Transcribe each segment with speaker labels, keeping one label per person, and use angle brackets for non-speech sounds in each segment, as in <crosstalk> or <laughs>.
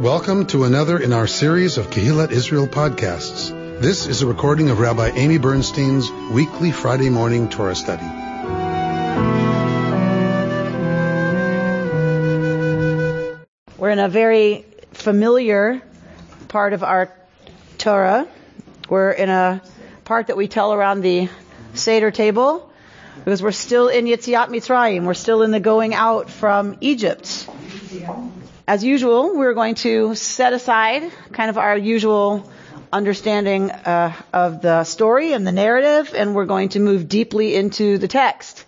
Speaker 1: Welcome to another in our series of Kehillat Israel podcasts. This is a recording of Rabbi Amy Bernstein's weekly Friday morning Torah study.
Speaker 2: We're in a very familiar part of our Torah. We're in a part that we tell around the Seder table because we're still in Yetziat Mitzrayim. We're still in the going out from Egypt. As usual, we're going to set aside kind of our usual understanding uh, of the story and the narrative, and we're going to move deeply into the text.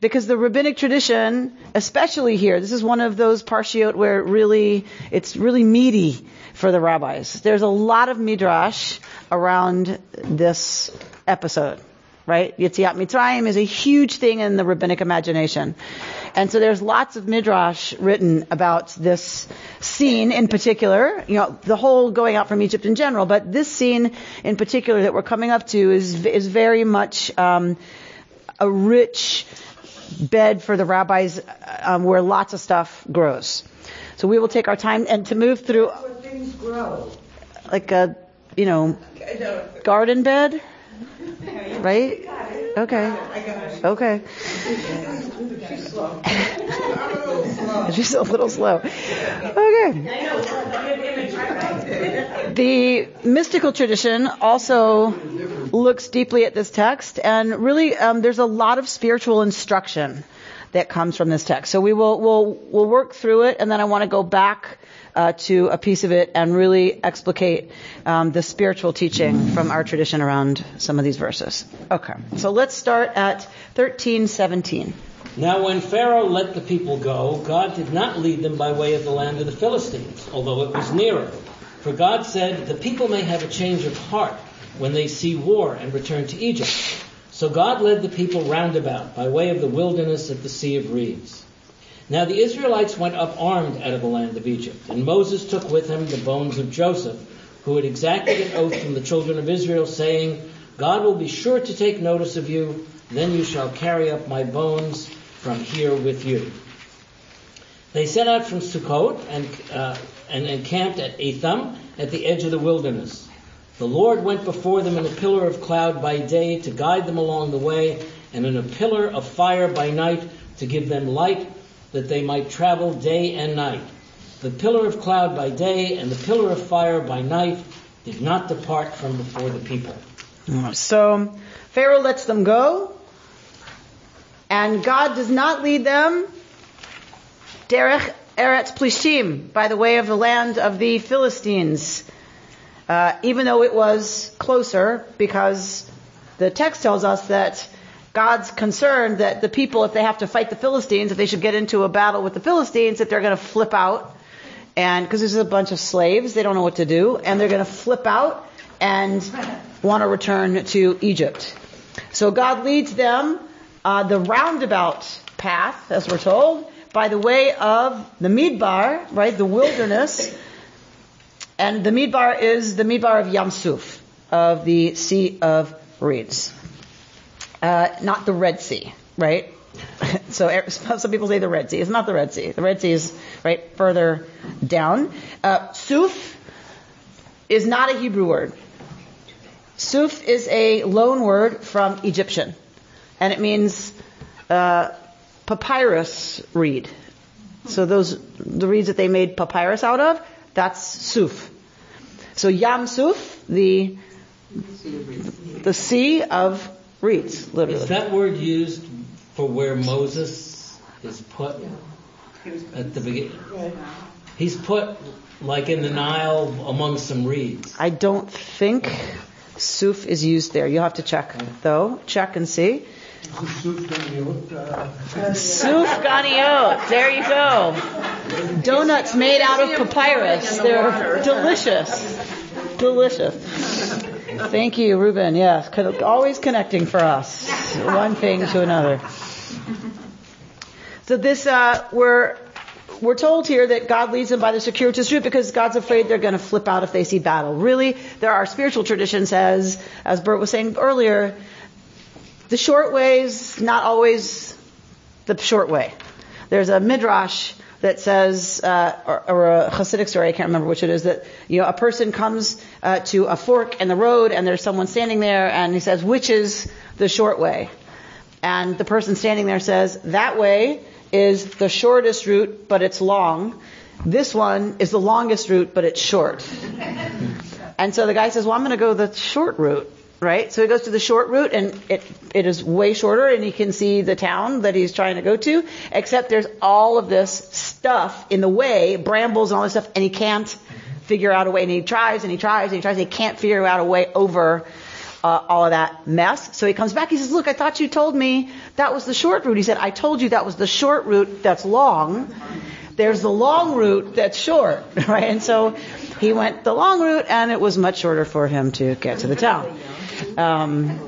Speaker 2: Because the rabbinic tradition, especially here, this is one of those parshiot where it really, it's really meaty for the rabbis. There's a lot of midrash around this episode right? Yetziat Mitzrayim is a huge thing in the rabbinic imagination. And so there's lots of midrash written about this scene in particular, you know, the whole going out from Egypt in general, but this scene in particular that we're coming up to is, is very much, um, a rich bed for the rabbis, um, where lots of stuff grows. So we will take our time and to move through.
Speaker 3: Where things grow.
Speaker 2: Like a, you know, garden bed <laughs> right? Okay. Okay. <laughs> She's a little slow. Okay. The mystical tradition also looks deeply at this text, and really, um, there's a lot of spiritual instruction that comes from this text. So we will we'll we'll work through it, and then I want to go back uh, to a piece of it and really explicate um, the spiritual teaching from our tradition around some of these verses. Okay, so let's start at 13:17.
Speaker 4: Now, when Pharaoh let the people go, God did not lead them by way of the land of the Philistines, although it was nearer. For God said, The people may have a change of heart when they see war and return to Egypt. So God led the people round about by way of the wilderness of the Sea of Reeds. Now the Israelites went up armed out of the land of Egypt, and Moses took with him the bones of Joseph, who had exacted an oath from the children of Israel, saying, God will be sure to take notice of you, then you shall carry up my bones from here with you. They set out from Sukkot and, uh, and encamped at Etham at the edge of the wilderness. The Lord went before them in a pillar of cloud by day to guide them along the way, and in a pillar of fire by night to give them light that they might travel day and night. The pillar of cloud by day and the pillar of fire by night did not depart from before the people.
Speaker 2: So Pharaoh lets them go, and God does not lead them derech eretz Plishim, by the way of the land of the Philistines, uh, even though it was closer, because the text tells us that God's concerned that the people, if they have to fight the Philistines, if they should get into a battle with the Philistines, that they're going to flip out. And because this is a bunch of slaves, they don't know what to do, and they're going to flip out and want to return to Egypt. So God leads them uh, the roundabout path, as we're told, by the way of the Midbar, right, the wilderness. And the Midbar is the Midbar of Yamsuf, of the Sea of Reeds uh, not the Red Sea, right? <laughs> so er, <laughs> some people say the Red Sea. It's not the Red Sea. The Red Sea is right further down. Uh, Suf is not a Hebrew word. Suf is a loan word from Egyptian, and it means uh, papyrus reed. So those the reeds that they made papyrus out of, that's Suf. So Yam Suf, the the sea of reeds, literally.
Speaker 4: Is that word used for where Moses is put at the beginning? He's put like in the Nile among some reeds.
Speaker 2: I don't think suf is used there. You have to check though. Check and see. Suf ganiot. Uh, there you go. Donuts made out of papyrus. They're delicious. Delicious. Thank you, Ruben. Yes, always connecting for us, one thing to another. So this, uh, we're we're told here that God leads them by the circuitous route because God's afraid they're going to flip out if they see battle. Really, there are spiritual traditions, as as Bert was saying earlier. The short way is not always the short way. There's a midrash that says, uh, or, or, a Hasidic story, I can't remember which it is, that you know a person comes uh, to a fork in the road and there's someone standing there and he says, which is the short way? And the person standing there says, that way is the shortest route, but it's long. This one is the longest route, but it's short. <laughs> and so the guy says, well, I'm going to go the short route right? So he goes to the short route and it, it is way shorter and he can see the town that he's trying to go to, except there's all of this stuff in the way, brambles and all this stuff, and he can't figure out a way and he tries and he tries and he tries and he can't figure out a way over uh, all of that mess. So he comes back, he says, look, I thought you told me that was the short route. He said, I told you that was the short route that's long. There's the long route that's short, <laughs> right? And so he went the long route and it was much shorter for him to get to the town. Um,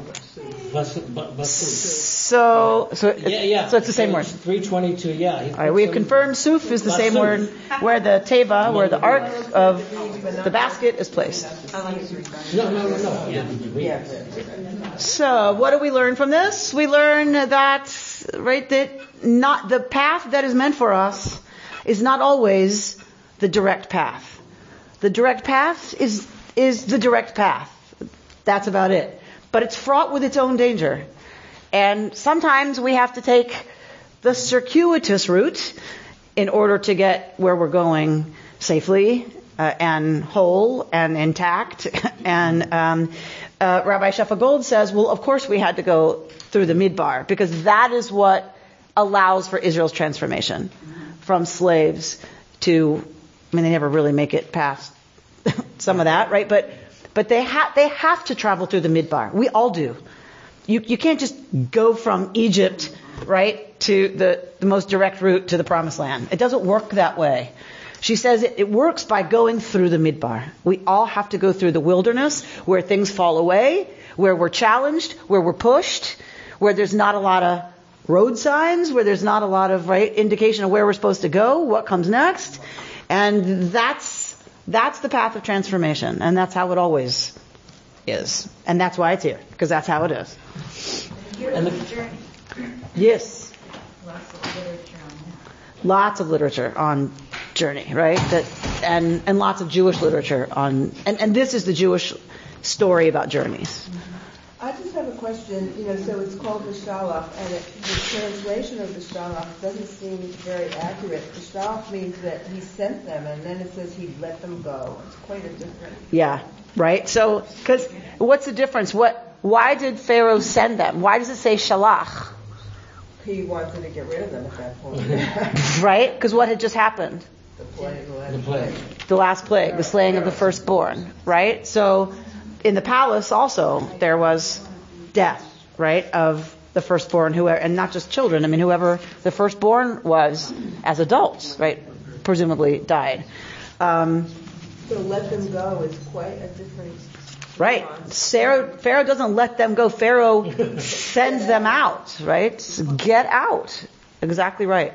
Speaker 2: so, so,
Speaker 4: yeah, yeah.
Speaker 2: so it's the same word.
Speaker 4: 322, yeah.
Speaker 2: All right, we have confirmed suf is the same word where the teva, where the ark of the basket is placed.
Speaker 4: No, no, no, no.
Speaker 2: So, what do we learn from this? We learn that, right, that not, the path that is meant for us is not always the direct path. The direct path is, is the direct path. That's about it. But it's fraught with its own danger. And sometimes we have to take the circuitous route in order to get where we're going safely uh, and whole and intact. <laughs> and um, uh, Rabbi Shefa Gold says, well, of course we had to go through the midbar because that is what allows for Israel's transformation from slaves to, I mean, they never really make it past <laughs> some of that, right? But but they have they have to travel through the midbar. We all do. You you can't just go from Egypt, right, to the, the most direct route to the promised land. It doesn't work that way. She says it, it works by going through the midbar. We all have to go through the wilderness where things fall away, where we're challenged, where we're pushed, where there's not a lot of road signs, where there's not a lot of right indication of where we're supposed to go, what comes next. And that's that's the path of transformation, and that's how it always is. And that's why it's here, because that's how it is.
Speaker 3: And the,
Speaker 2: yes.
Speaker 3: Lots of literature on that.
Speaker 2: Lots of literature on journey, right? That, and, and lots of Jewish literature on, and, and this is the Jewish story about journeys. Mm-hmm.
Speaker 5: I just have a question. You know, so it's called Beshalach, and it, the translation of the Shalach doesn't seem very accurate. The Shalach means that he sent them, and then it says he let them go. It's quite a different.
Speaker 2: Yeah, right. So, because what's the difference? What? Why did Pharaoh send them? Why does it say Shalach?
Speaker 5: He wanted to get rid of them at that point. <laughs>
Speaker 2: right? Because what had just happened?
Speaker 5: The plague.
Speaker 4: The plague.
Speaker 2: The last plague, the slaying of the firstborn, right? So in the palace also there was death, right, of the firstborn, whoever, and not just children. I mean, whoever the firstborn was as adults, right, presumably died. Um,
Speaker 5: so let them go is quite a different.
Speaker 2: Right. Pharaoh, Pharaoh doesn't let them go. Pharaoh sends them out, right? Get out. Exactly right.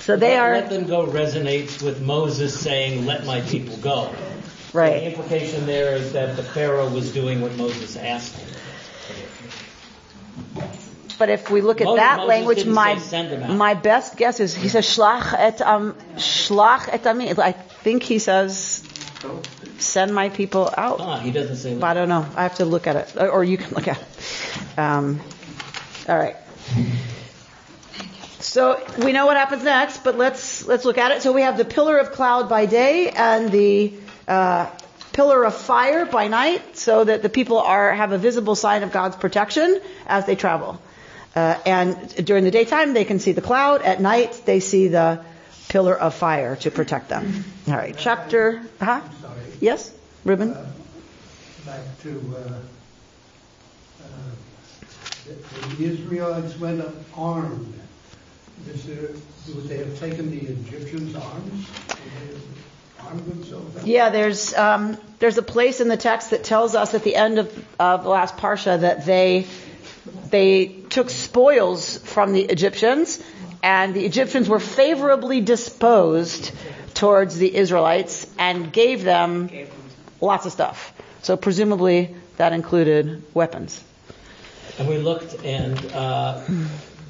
Speaker 2: So they
Speaker 4: let,
Speaker 2: are.
Speaker 4: Let them go resonates with Moses saying, let my people go.
Speaker 2: Right.
Speaker 4: The implication there is that the Pharaoh was doing what Moses asked him.
Speaker 2: But if we look at
Speaker 4: Moses,
Speaker 2: that
Speaker 4: Moses
Speaker 2: language, my my best guess is he says shlach et um shlach et ami. I think he says send my people out.
Speaker 4: Ah, he doesn't say.
Speaker 2: But I don't know. I have to look at it, or you can look at it. Um, all right. So we know what happens next, but let's let's look at it. So we have the pillar of cloud by day and the uh, pillar of fire by night, so that the people are have a visible sign of God's protection as they travel. Uh, and during the daytime, they can see the cloud. At night, they see the pillar of fire to protect them. All right, chapter. Huh? Yes, Ruben.
Speaker 6: Uh, back to uh, uh, the, the Israelites went armed. There, would they have taken the Egyptians' arms?
Speaker 2: Yeah, there's um, there's a place in the text that tells us at the end of, of the last parsha that they they took spoils from the Egyptians, and the Egyptians were favorably disposed towards the Israelites and gave them lots of stuff. So presumably that included weapons.
Speaker 4: And we looked, and uh,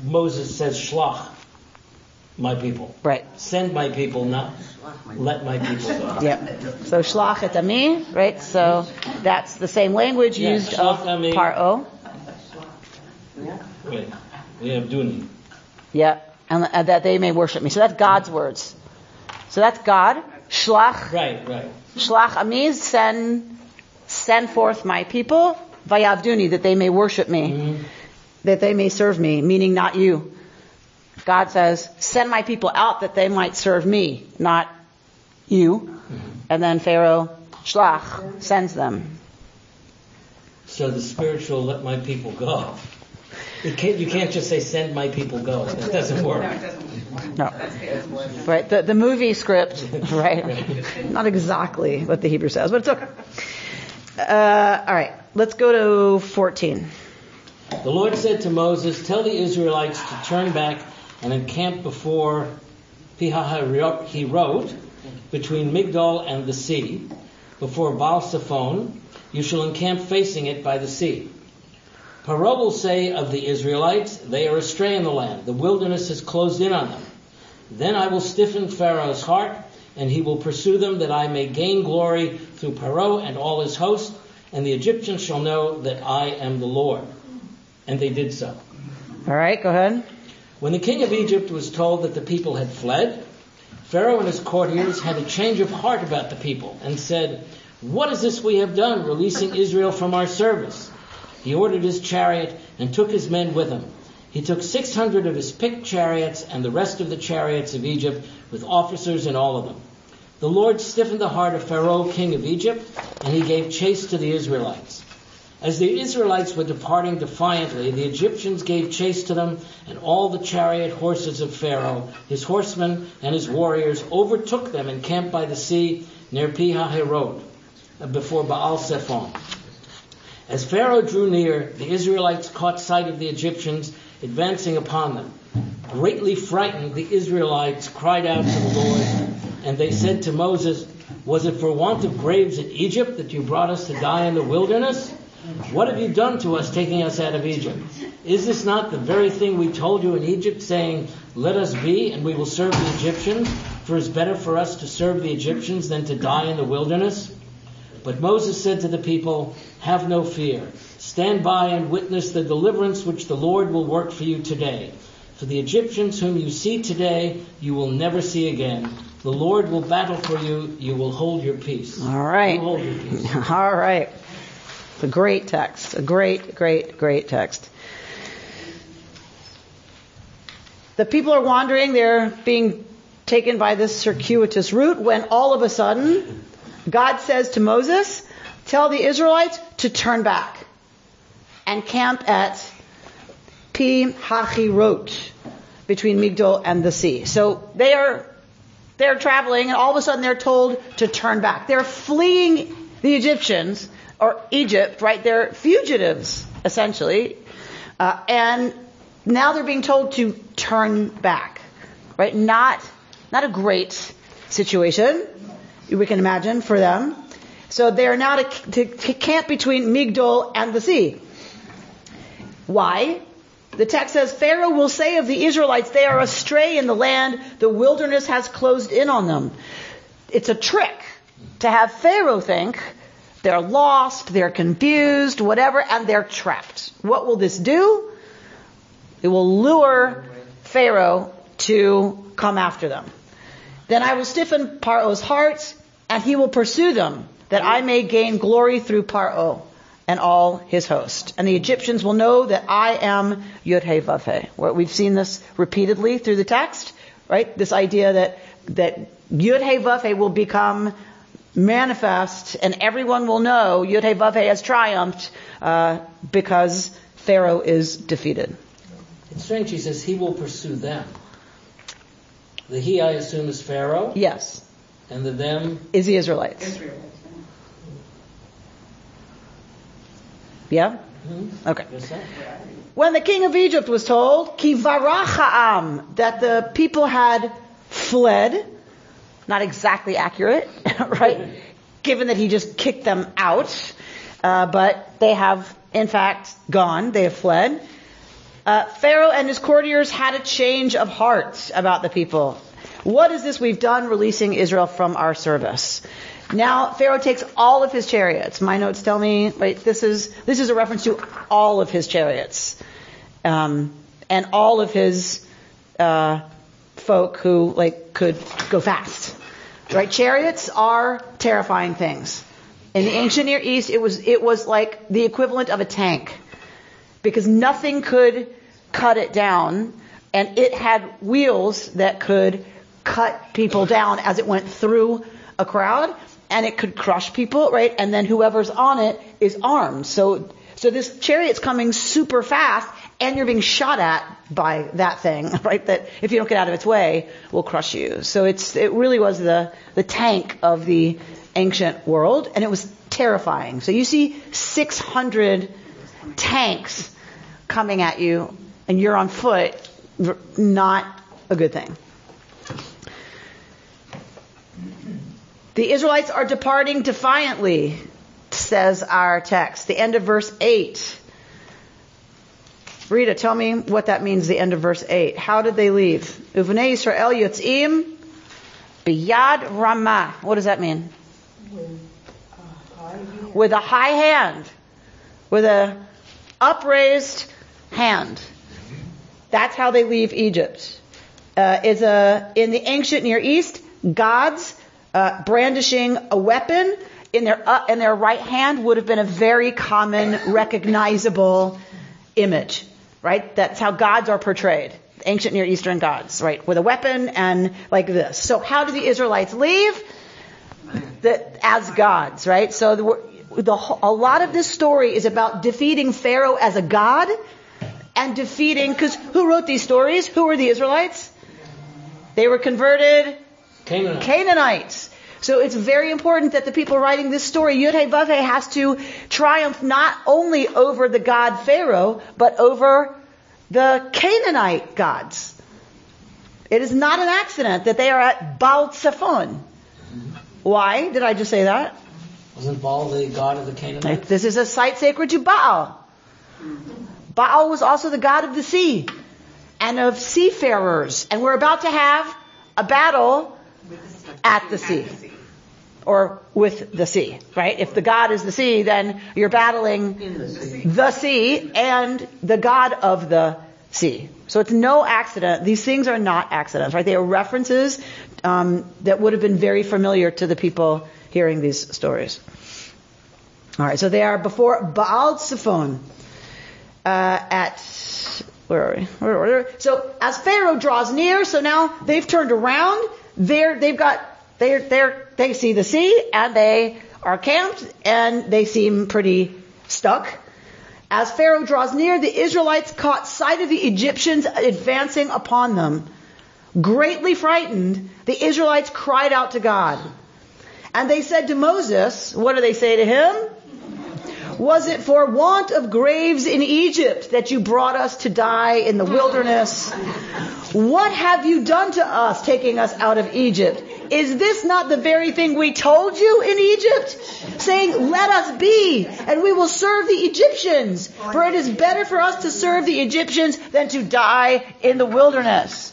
Speaker 4: Moses says shlach. My people.
Speaker 2: Right.
Speaker 4: Send my people, not let my people go. <laughs>
Speaker 2: Yep. So shlach et ami, right? So that's the same language
Speaker 4: Yeah,
Speaker 2: used of
Speaker 4: ami.
Speaker 2: paro.
Speaker 4: Wait, we have Duni.
Speaker 2: Yeah, and, and that they may worship me. So that's God's words. So that's God. Shlach,
Speaker 4: Right, right.
Speaker 2: shlach ami, send, send forth my people. Vayavduni, that they may worship me,
Speaker 4: Mhm.
Speaker 2: that they may serve me, meaning not you. God says, send my people out that they might serve me, not you. And then Pharaoh, shlach, sends them.
Speaker 4: So the spiritual let my people go. You can't, you can't just say send my people go. That doesn't work.
Speaker 2: No. Right, the, the movie script, right? Not exactly what the Hebrew says, but it's okay. Uh, all right, let's go to 14.
Speaker 4: The Lord said to Moses, Tell the Israelites to turn back and encamp before he wrote, between Migdol and the sea, before Baal Zephon. You shall encamp facing it by the sea. Paro will say of the Israelites, They are astray in the land. The wilderness has closed in on them. Then I will stiffen Pharaoh's heart, and he will pursue them, that I may gain glory through Paro and all his host, and the Egyptians shall know that I am the Lord. And they did so.
Speaker 2: All right, go ahead.
Speaker 4: When the king of Egypt was told that the people had fled, Pharaoh and his courtiers had a change of heart about the people and said, What is this we have done, releasing Israel from our service? He ordered his chariot and took his men with him. He took 600 of his picked chariots and the rest of the chariots of Egypt with officers in all of them. The Lord stiffened the heart of Pharaoh, king of Egypt, and he gave chase to the Israelites. As the Israelites were departing defiantly, the Egyptians gave chase to them, and all the chariot horses of Pharaoh, his horsemen, and his warriors overtook them and camped by the sea near Pihahirot, uh, before Baal Zephon. As Pharaoh drew near, the Israelites caught sight of the Egyptians advancing upon them. Greatly frightened, the Israelites cried out to the Lord, and they said to Moses, Was it for want of graves in Egypt that you brought us to die in the wilderness? What have you done to us taking us out of Egypt? Is this not the very thing we told you in Egypt, saying, Let us be, and we will serve the Egyptians? For it is better for us to serve the Egyptians than to die in the wilderness? But Moses said to the people, Have no fear. Stand by and witness the deliverance which the Lord will work for you today. For the Egyptians whom you see today, you will never see again. The Lord will battle for you. You will hold your peace.
Speaker 2: All right.
Speaker 4: You hold your peace. <laughs>
Speaker 2: All right. It's a great text. A great, great, great text. The people are wandering. They're being taken by this circuitous route when all of a sudden God says to Moses, Tell the Israelites to turn back and camp at Pi Hachirot between Migdol and the sea. So they are they're traveling and all of a sudden they're told to turn back. They're fleeing the Egyptians or Egypt, right? They're fugitives essentially, uh, and now they're being told to turn back, right? Not not a great situation we can imagine for them. So they are now to, to, to camp between Migdol and the sea. Why? The text says, Pharaoh will say of the Israelites, they are astray in the land, the wilderness has closed in on them. It's a trick to have Pharaoh think they're lost, they're confused, whatever, and they're trapped. What will this do? It will lure Pharaoh to come after them. Then I will stiffen Paro's heart, and he will pursue them, that I may gain glory through Paro and all his host. And the Egyptians will know that I am Yud-He Vav-He. We've seen this repeatedly through the text, right? This idea that, that Yud-He Vav-He will become manifest and everyone will know Yud-He Vav-He has triumphed uh, because Pharaoh is defeated.
Speaker 4: It's strange. He says he will pursue them. The he, I assume, is Pharaoh,
Speaker 2: Yes,
Speaker 4: and the them.
Speaker 2: is the Israelites. Israelites. Yeah? Okay.
Speaker 4: Yes, sir.
Speaker 2: When the king of Egypt was told, Ki varacha'am, that the people had fled, not exactly accurate, <laughs> right? Given that he just kicked them out, uh, but they have in fact gone, they have fled. Uh, Pharaoh and his courtiers had a change of heart about the people. What is this we've done releasing Israel from our service? Now Pharaoh takes all of his chariots. My notes tell me, right, this is this is a reference to all of his chariots, um, and all of his uh, folk who like could go fast. Right, chariots are terrifying things. In the ancient Near East, it was it was like the equivalent of a tank because nothing could cut it down, and it had wheels that could cut people down as it went through a crowd, and it could crush people, right? And then whoever's on it is armed. So, so this chariot's coming super fast, and you're being shot at by that thing, <laughs> right? That if you don't get out of its way, will crush you. So it's it really was the the tank of the ancient world, and it was terrifying. So you see 600 tanks coming at you, and you're on foot, not a good thing. The Israelites are departing defiantly, says our text. The end of verse 8. Rita, tell me what that means, the end of verse 8. How did they leave? Uvnei Yisrael yotzim biyad ramah. What does that mean? With a high hand. With a upraised hand. That's how they leave Egypt. Uh, is a in the ancient Near East, gods uh, brandishing a weapon in their uh, in their right hand would have been a very common, recognizable image, right? That's how gods are portrayed, ancient Near Eastern gods, right, with a weapon and like this. So how do the Israelites leave? The, as gods, right? So the, the, a lot of this story is about defeating Pharaoh as a god and defeating, because who wrote these stories? Who were the Israelites? They were converted
Speaker 4: Canaanites.
Speaker 2: Canaanites. So it's very important that the people writing this story, Yudhe Vavhe, has to triumph not only over the god Pharaoh, but over the Canaanite gods. It is not an accident that they are at Baal Zephon. Why did I just say that?
Speaker 4: Wasn't Baal the god of the Canaanites?
Speaker 2: This is a site sacred to Baal. Baal was also the god of the sea and of seafarers. And we're about to have a battle at the sea. Or with the sea, right? If the God is the sea, then you're battling the sea. the sea and the God of the sea. So it's no accident. These things are not accidents, right? They are references um, that would have been very familiar to the people hearing these stories. All right, so they are before Baal Zephon uh, at where are we? Where, where, where? So as Pharaoh draws near, so now they've turned around. They're they've got they're they're they see the sea and they are camped and they seem pretty stuck. As Pharaoh draws near, the Israelites caught sight of the Egyptians advancing upon them. Greatly frightened, the Israelites cried out to God. And they said to Moses, what do they say to him? Was it for want of graves in Egypt that you brought us to die in the wilderness? What have you done to us taking us out of Egypt? Is this not the very thing we told you in Egypt? Saying, let us be, and we will serve the Egyptians. For it is better for us to serve the Egyptians than to die in the wilderness.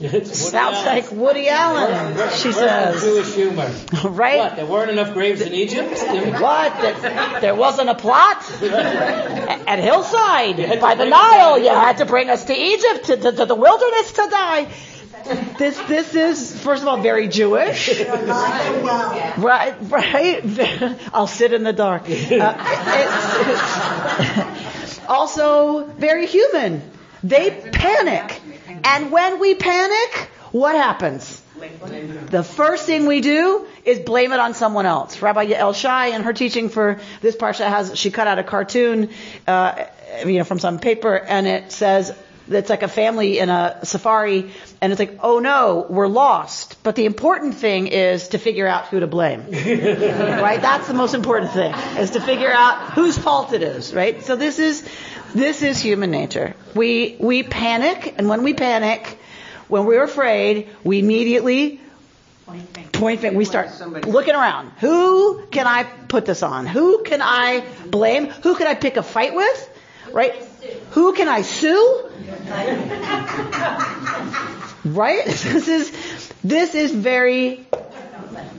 Speaker 2: Sounds
Speaker 4: Allen.
Speaker 2: like Woody Allen,
Speaker 4: Where-
Speaker 2: she
Speaker 4: where's the
Speaker 2: says.
Speaker 4: Jewish humor. <laughs>
Speaker 2: Right?
Speaker 4: What? There weren't enough graves in Egypt.
Speaker 2: What? There, there wasn't a plot? At Hillside,
Speaker 4: You had to
Speaker 2: by the Nile, you had to bring us to Egypt, to, to, to the wilderness to die. This, this is, first of all, very Jewish. <laughs> Right, right. <laughs> I'll sit in the dark. Uh, it's- also, very human. They panic. And when we panic, what happens? The first thing we do is blame it on someone else. Rabbi Yael Shai, in her teaching for this parsha, has she cut out a cartoon, uh, you know, from some paper, and it says it's like a family in a safari, and it's like, oh no, we're lost. But the important thing is to figure out who to blame, <laughs> right? That's the most important thing is to figure out whose fault it is, right? So this is this is human nature. We we panic, and when we panic, when we're afraid, we immediately point finger. We start looking around. Who can I put this on? Who can I blame? Who can I pick a fight with? right? Who can I sue? right? <laughs> This is this is very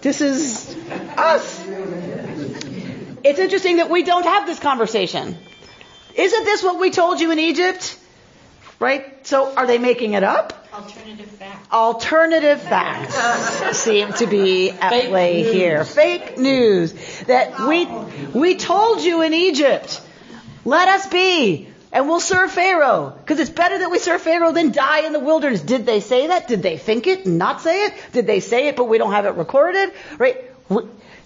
Speaker 2: this is us. It's interesting that we don't have this conversation. Isn't this what we told you in Egypt? Right? So are they making it up?
Speaker 3: Alternative fact.
Speaker 2: Alternative facts seem to be at
Speaker 4: Fake
Speaker 2: play
Speaker 4: news.
Speaker 2: here. Fake news that we we told you in Egypt, let us be, and we'll serve Pharaoh because it's better that we serve Pharaoh than die in the wilderness. Did they say that? Did they think it and not say it? Did they say it but we don't have it recorded? Right?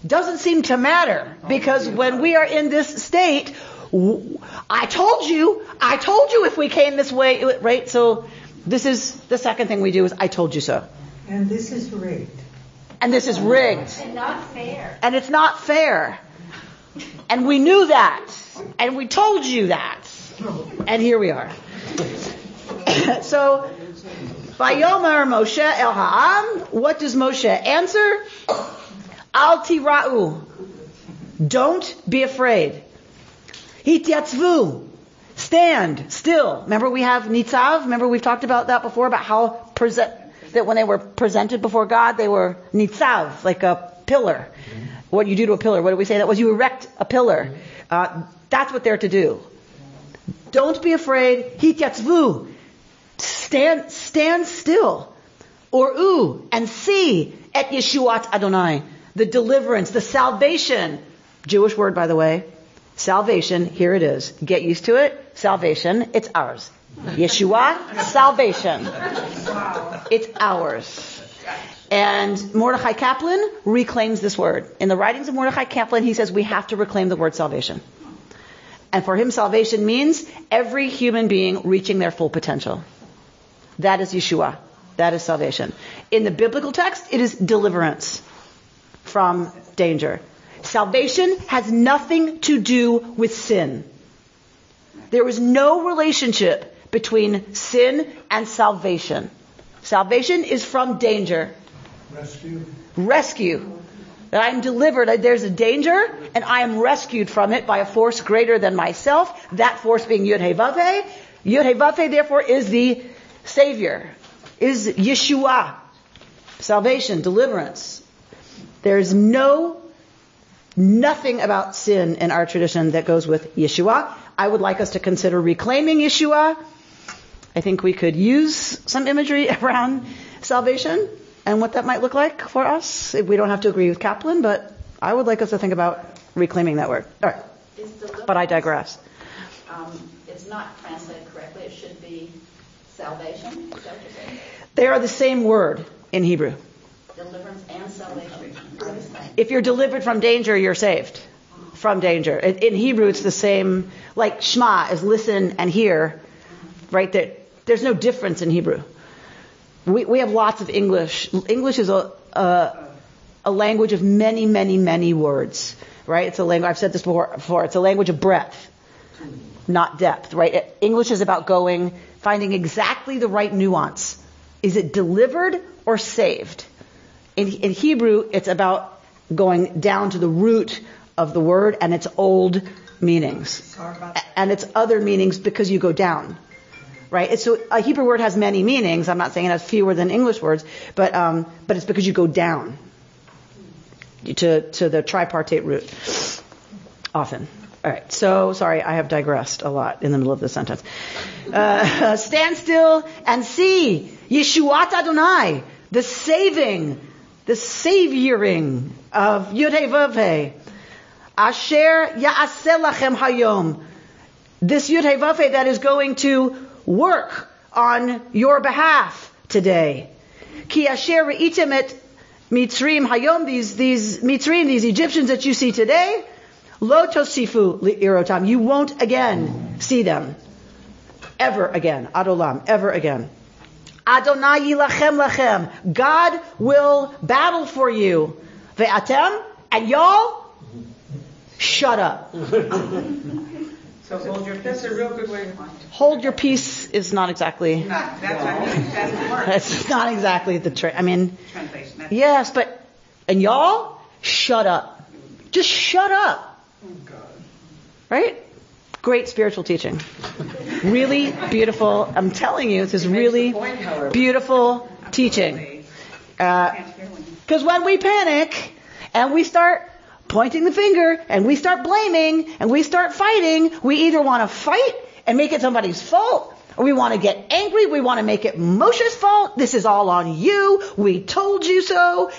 Speaker 2: Doesn't seem to matter because when we are in this state, I told you, I told you if we came this way, right? So this is the second thing we do is I told you so.
Speaker 7: And this is rigged.
Speaker 2: And this is rigged.
Speaker 3: And not fair.
Speaker 2: And it's not fair. And we knew that. And we told you that. And here we are. <coughs> so, Vayomer Moshe El Ha'am, what does Moshe answer? Al tira'u. Don't be afraid. Hityatzvu. Stand still. Remember we have nitzav? Remember we've talked about that before about how present, that when they were presented before God, they were nitzav, like a pillar. What you do to a pillar, what do we say that was? You erect a pillar. Uh, that's what they're to do. Don't be afraid. Hityatzvu. Stand, stand still. Or ooh, and see et Yeshuat Adonai. The deliverance, the salvation. Jewish word, by the way. Salvation, here it is. Get used to it. Salvation, it's ours. Yeshua, salvation. It's ours. And Mordechai Kaplan reclaims this word. In the writings of Mordechai Kaplan, he says we have to reclaim the word salvation. And for him, salvation means every human being reaching their full potential. That is Yeshua. That is salvation. In the biblical text, it is deliverance from danger. Salvation has nothing to do with sin. There is no relationship between sin and salvation. Salvation is from danger.
Speaker 6: Rescue.
Speaker 2: Rescue. That I am delivered. There's a danger, and I am rescued from it by a force greater than myself. That force being Yud Hey Vav. Yud Hey therefore, is the Savior. Is Yeshua. Salvation, deliverance. There's no, nothing about sin in our tradition that goes with Yeshua. I would like us to consider reclaiming Yeshua. I think we could use some imagery <laughs> around salvation and what that might look like for us. We don't have to agree with Kaplan, but I would like us to think about reclaiming that word. All right. But I digress.
Speaker 8: Um, it's not translated correctly. It should be salvation. Is that what you're saying?
Speaker 2: They are the same word in Hebrew.
Speaker 8: Deliverance and salvation.
Speaker 2: If you're delivered from danger, you're saved from danger. In, in Hebrew, it's the same, like Shema is listen and hear, right? There, there's no difference in Hebrew. We, we have lots of English. English is a, a, a language of many, many, many words, right? It's a language, I've said this before, before, it's a language of breadth, not depth, right? Uh, English is about going, finding exactly the right nuance. Is it delivered or saved? In, in Hebrew, it's about going down to the root of the word and its old meanings. And its other meanings because you go down. Right? So a Hebrew word has many meanings. I'm not saying it has fewer than English words, but, um, but it's because you go down to, to the tripartite root. Often. All right. So, sorry, I have digressed a lot in the middle of the sentence. Uh, <laughs> stand still and see Yeshuat Adonai, the saving, the savioring of Yudhe Vavhe. Asher Ya'aseh Lachem Hayom. This Yudhe Vavhe that is going to work on your behalf today. Ki Asher Re'item et Mitzrim Hayom, these, these Mitzrim, these Egyptians that you see today, Lo Tosifu Li'irotam. You won't again see them. Ever again. Adolam. Ever again. Adonai yilachem lachem. God will battle for you. Ve'atem. And y'all, shut up.
Speaker 9: So hold your, that's a real good way to find.
Speaker 2: Hold your peace is not exactly,
Speaker 9: Not, that's, I mean, that's
Speaker 2: that's not exactly the, tra- I mean,
Speaker 9: Translation. That's-
Speaker 2: yes, but, and y'all, shut up. Just shut up. Oh God. Right? Great spiritual teaching. Really beautiful. I'm telling you, this is really beautiful teaching. Uh, because when we panic and we start pointing the finger and we start blaming and we start fighting, we either want to fight and make it somebody's fault or we want to get angry. We want to make it Moshe's fault. This is all on you. We told you so.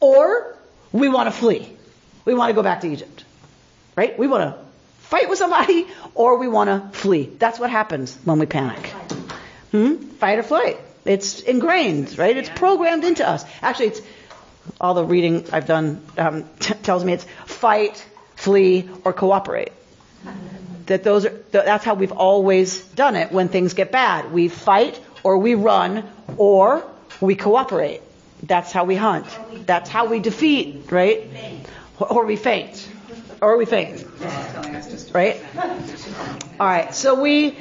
Speaker 2: Or we want to flee. We want to go back to Egypt. Right? We want to fight with somebody or we want to flee. That's what happens when we panic. Hmm? Fight or flight. It's ingrained, right? It's programmed into us. Actually, it's all the reading I've done um, t- tells me it's fight, flee, or cooperate. That those are that's how we've always done it when things get bad. We fight or we run or we cooperate. That's how we hunt. That's how we defeat, right? Or we faint. Or we faint. Right? All right. So we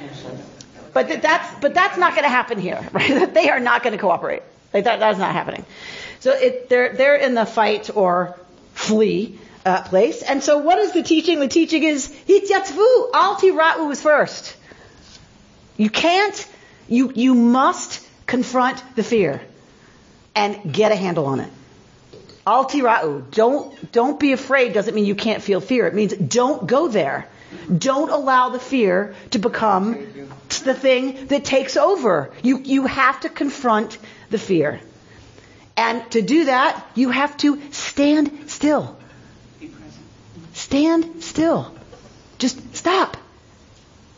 Speaker 2: but that's but that's not going to happen here, <laughs> right? they are not going to cooperate. Like that, that's not happening. So it, they're they're in the fight or flee uh, place. And so what is the teaching? The teaching is hityatzvu al tira'u is first. You can't. You you must confront the fear and get a handle on it. Al tira'u. Don't don't be afraid. Doesn't mean you can't feel fear. It means don't go there. Don't allow the fear to become the thing that takes over. You, you have to confront the fear. And to do that, you have to stand still. Stand still. Just stop.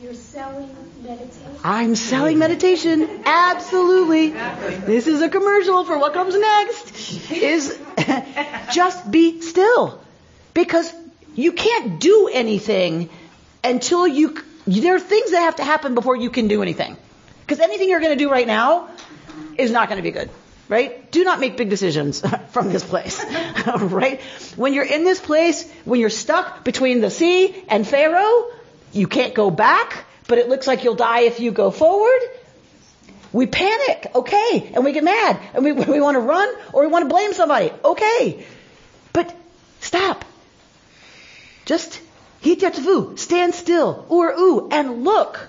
Speaker 3: You're selling meditation?
Speaker 2: I'm selling meditation. Absolutely. This is a commercial for what comes next. Is <laughs> just be still. Because you can't do anything until you, there are things that have to happen before you can do anything. Because anything you're going to do right now is not going to be good. Right? Do not make big decisions <laughs> from this place. <laughs> right? When you're in this place, when you're stuck between the sea and Pharaoh, you can't go back, but it looks like you'll die if you go forward. We panic, okay, and we get mad, and we, <laughs> we want to run or we want to blame somebody, okay. But stop. Just hityatzvu, stand still, or ooh, and look.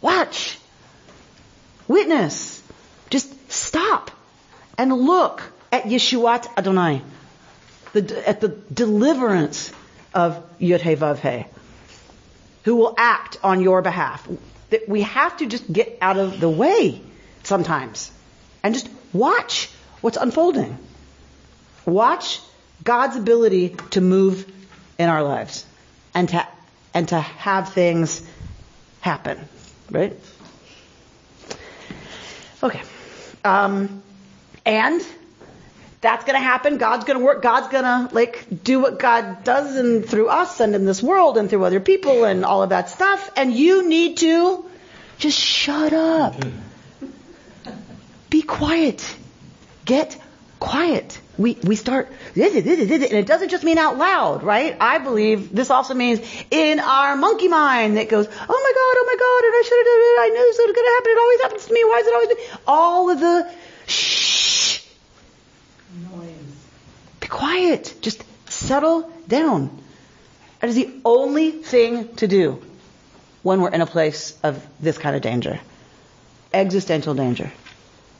Speaker 2: Watch. Witness. Just stop and look at Yeshuat Adonai, the, at the deliverance of Yud who will act on your behalf. That we have to just get out of the way sometimes and just watch what's unfolding. Watch God's ability to move in our lives and to and to have things happen, right? Okay. Um, and that's going to happen. God's going to work. God's going to like do what God does and through us and in this world and through other people and all of that stuff. And you need to just shut up. Be quiet. Get quiet. We, we start, and it doesn't just mean out loud, right? I believe this also means in our monkey mind that goes, oh my God, oh my God, and I should have done it, I knew this was going to happen, it always happens to me, why is it always me? All of the shh. Noise. Be quiet. Just settle down. That is the only thing to do when we're in a place of this kind of danger. Existential danger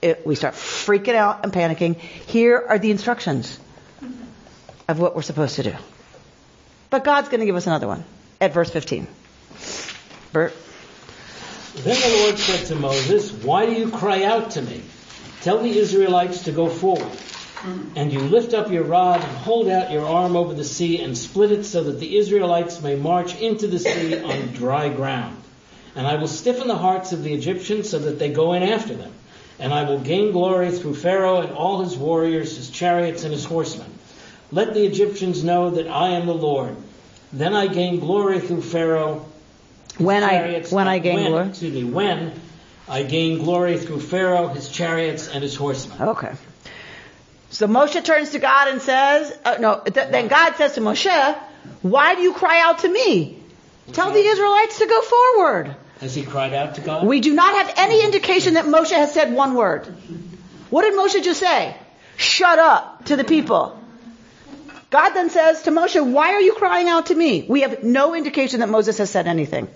Speaker 2: it, we start freaking out and panicking. Here are the instructions of what we're supposed to do. But God's going to give us another one at verse 15. Bert?
Speaker 4: Then the Lord said to Moses, Why do you cry out to me? Tell the Israelites to go forward. And you lift up your rod and hold out your arm over the sea and split it so that the Israelites may march into the sea on dry ground. And I will stiffen the hearts of the Egyptians so that they go in after them and I will gain glory through Pharaoh and all his warriors, his chariots, and his horsemen. Let the Egyptians know that I am the Lord. Then I gain glory through Pharaoh.
Speaker 2: When chariots, I when I gain
Speaker 4: when,
Speaker 2: glory,
Speaker 4: excuse me, when I gain glory through Pharaoh, his chariots, and his horsemen.
Speaker 2: Okay. So Moshe turns to God and says, uh, no, th- then God says to Moshe, why do you cry out to me? Tell the Israelites to go forward.
Speaker 4: Has he cried out to God?
Speaker 2: We do not have any indication that Moshe has said one word. What did Moshe just say? Shut up to the people. God then says to Moshe, why are you crying out to me? We have no indication that Moses has said anything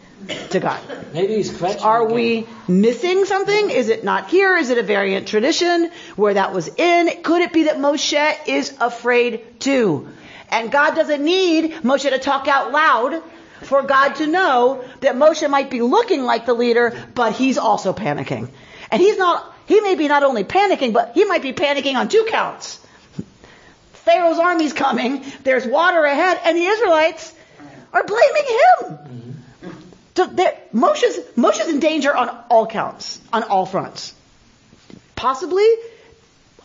Speaker 2: to God.
Speaker 4: Maybe he's questioning.
Speaker 2: Are
Speaker 4: again.
Speaker 2: we missing something? Is it not here? Is it a variant tradition where that was in? Could it be that Moshe is afraid too? And God doesn't need Moshe to talk out loud for God to know that Moshe might be looking like the leader, but he's also panicking. And he's not, he may be not only panicking, but he might be panicking on two counts. Pharaoh's army's coming, there's water ahead, and the Israelites are blaming him. So Moshe's, Moshe's in danger on all counts, on all fronts. Possibly,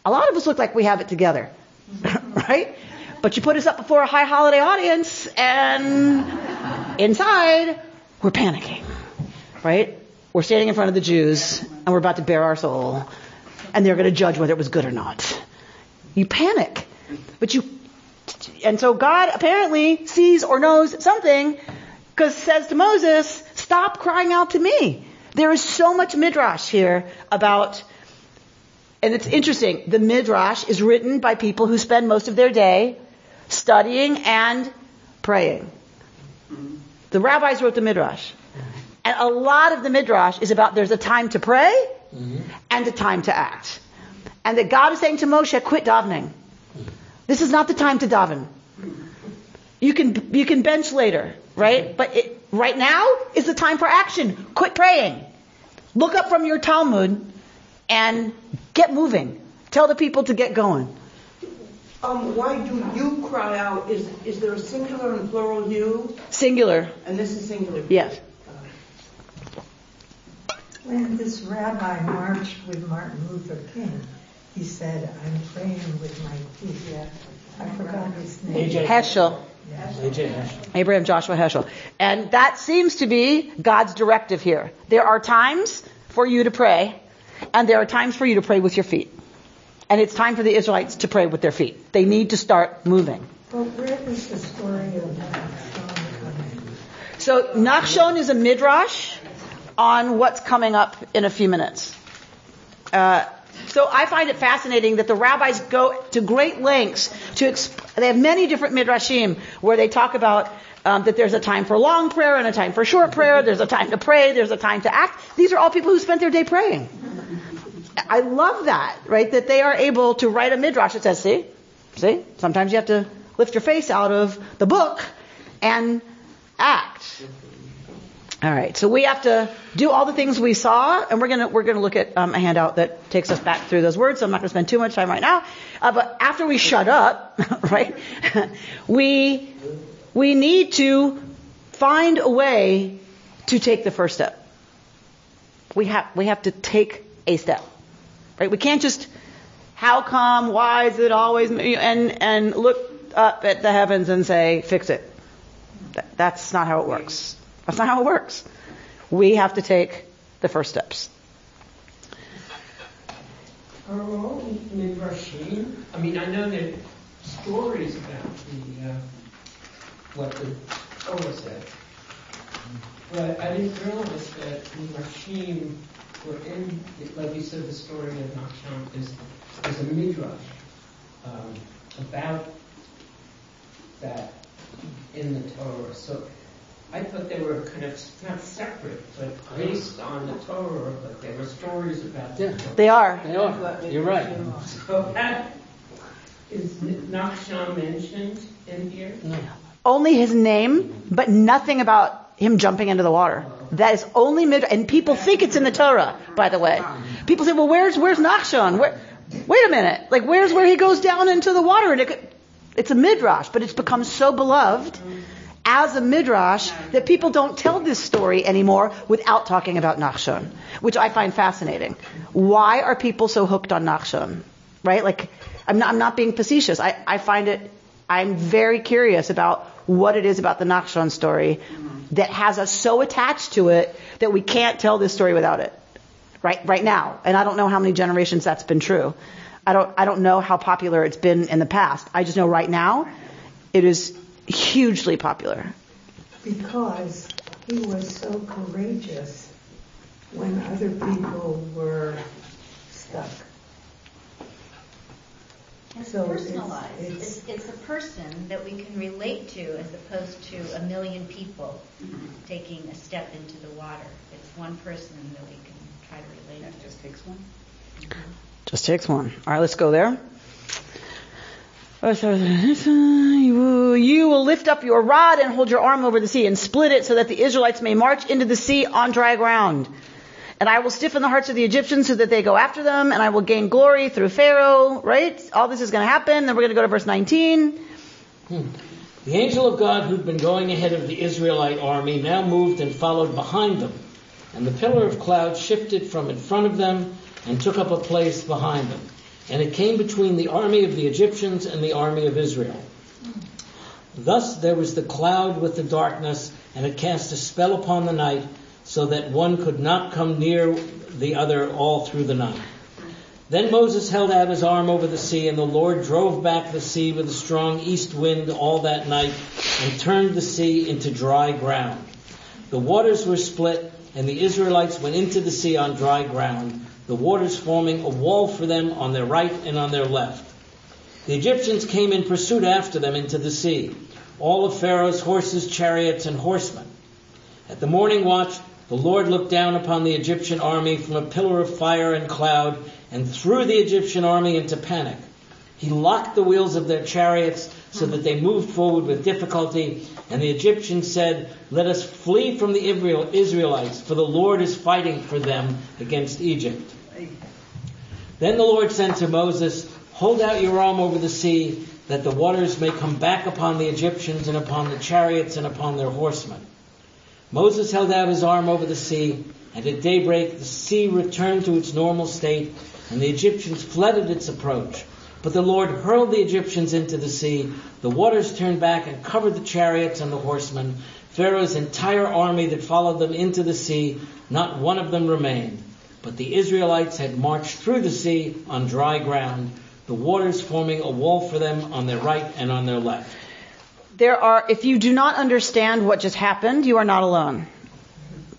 Speaker 2: a lot of us look like we have it together, <laughs> right? But you put us up before a high holiday audience, and inside, we're panicking, right? We're standing in front of the Jews, and we're about to bare our soul, and they're going to judge whether it was good or not. You panic, but you, and so God apparently sees or knows something because says to Moses, stop crying out to me. There is so much midrash here about, and it's interesting, the midrash is written by people who spend most of their day studying and praying. The rabbis wrote the midrash. And a lot of the midrash is about there's a time to pray mm-hmm. and a time to act. And that God is saying to Moshe, quit davening. This is not the time to daven. You can you can bench later, right? Mm-hmm. But it, right now is the time for action. Quit praying. Look up from your Talmud and get moving. Tell the people to get going.
Speaker 9: Um, why do you cry out? Is is there a singular and plural you?
Speaker 2: Singular.
Speaker 9: And this is singular.
Speaker 2: Yes.
Speaker 7: When this rabbi marched with Martin Luther King, he said, I'm praying with my feet. I forgot his name.
Speaker 4: AJ
Speaker 2: Heschel.
Speaker 4: AJ Heschel.
Speaker 2: Abraham Joshua Heschel. And that seems to be God's directive here. There are times for you to pray, and there are times for you to pray with your feet. And it's time for the Israelites to pray with their feet. They need to start moving.
Speaker 7: But where does the story of Nachshon come in?
Speaker 2: So Nachshon is a midrash on what's coming up in a few minutes. Uh, so I find it fascinating that the rabbis go to great lengths to. Exp- they have many different midrashim where they talk about um, that there's a time for long prayer and a time for short prayer. There's a time to pray. There's a time to act. These are all people who spent their day praying. I love that, right? That they are able to write a midrash that says, "See, see, sometimes you have to lift your face out of the book and act." All right, so we have to do all the things we saw, and we're gonna we're gonna look at um, a handout that takes us back through those words. So I'm not gonna spend too much time right now. Uh, but after we shut up, <laughs> right, <laughs> we we need to find a way to take the first step. We have we have to take a step, right? We can't just how come, why is it always, and and look up at the heavens and say fix it. That's not how it works. That's not how it works. We have to take the first steps.
Speaker 10: I mean, I know there stories about the uh, what the Torah said, but I didn't realize that midrashim were in, like you said, the story of Nachshon is is a midrash um, about that in the Torah. So I thought they were kind of not separate, but based on the Torah, but there were stories about the
Speaker 4: Yeah.
Speaker 10: Torah.
Speaker 2: They are.
Speaker 4: They are. You're right.
Speaker 10: So that is Nachshon mentioned in here?
Speaker 2: Only his name, but nothing about him jumping into the water. That is only Midrash. and people think it's in the Torah, by the way. People say, well, where's, where's Nachshon? Where, wait a minute. Like, where's where he goes down into the water? And it, it's a midrash, but it's become so beloved as a midrash that people don't tell this story anymore without talking about Nachshon, which I find fascinating. Why are people so hooked on Nachshon? Right? Like, I'm not, I'm not being facetious. I, I find it, I'm very curious about what it is about the Nachshon story that has us so attached to it that we can't tell this story without it. Right, right now. And I don't know how many generations that's been true. I don't, I don't know how popular it's been in the past. I just know right now it is hugely popular.
Speaker 7: Because he was so courageous when other people were stuck. So it's-
Speaker 11: personalized.
Speaker 7: it's-
Speaker 11: It's, it's a person that we can relate to as opposed to a million people mm-hmm. taking a step into the water. It's one person that we can try to relate to.
Speaker 2: just takes one. Mm-hmm. Just takes one. All right, let's go there. You will lift up your rod and hold your arm over the sea and split it so that the Israelites may march into the sea on dry ground. And I will stiffen the hearts of the Egyptians so that they go after them, and I will gain glory through Pharaoh, right? All this is going to happen. Then we're going to go to verse 19. Hmm.
Speaker 4: The angel of God who'd been going ahead of the Israelite army now moved and followed behind them. And the pillar of cloud shifted from in front of them and took up a place behind them. And it came between the army of the Egyptians and the army of Israel. Thus there was the cloud with the darkness, and it cast a spell upon the night, so that one could not come near the other all through the night. Then Moses held out his arm over the sea, and the Lord drove back the sea with a strong east wind all that night, and turned the sea into dry ground. The waters were split, and the Israelites went into the sea on dry ground, the waters forming a wall for them on their right and on their left. The Egyptians came in pursuit after them into the sea, all of Pharaoh's horses, chariots, and horsemen. At the morning watch, the Lord looked down upon the Egyptian army from a pillar of fire and cloud and threw the Egyptian army into panic. He locked the wheels of their chariots so that they moved forward with difficulty, and the Egyptians said, Let us flee from the Israelites, for the Lord is fighting for them against Egypt. Then the Lord said to Moses, Hold out your arm over the sea, that the waters may come back upon the Egyptians and upon the chariots and upon their horsemen. Moses held out his arm over the sea, and at daybreak the sea returned to its normal state, and the Egyptians fled at its approach. But the Lord hurled the Egyptians into the sea. The waters turned back and covered the chariots and the horsemen. Pharaoh's entire army that followed them into the sea, not one of them remained. But the Israelites had marched through the sea on dry ground, the waters forming a wall for them on their right and on their left.
Speaker 2: There are, if you do not understand what just happened, you are not alone.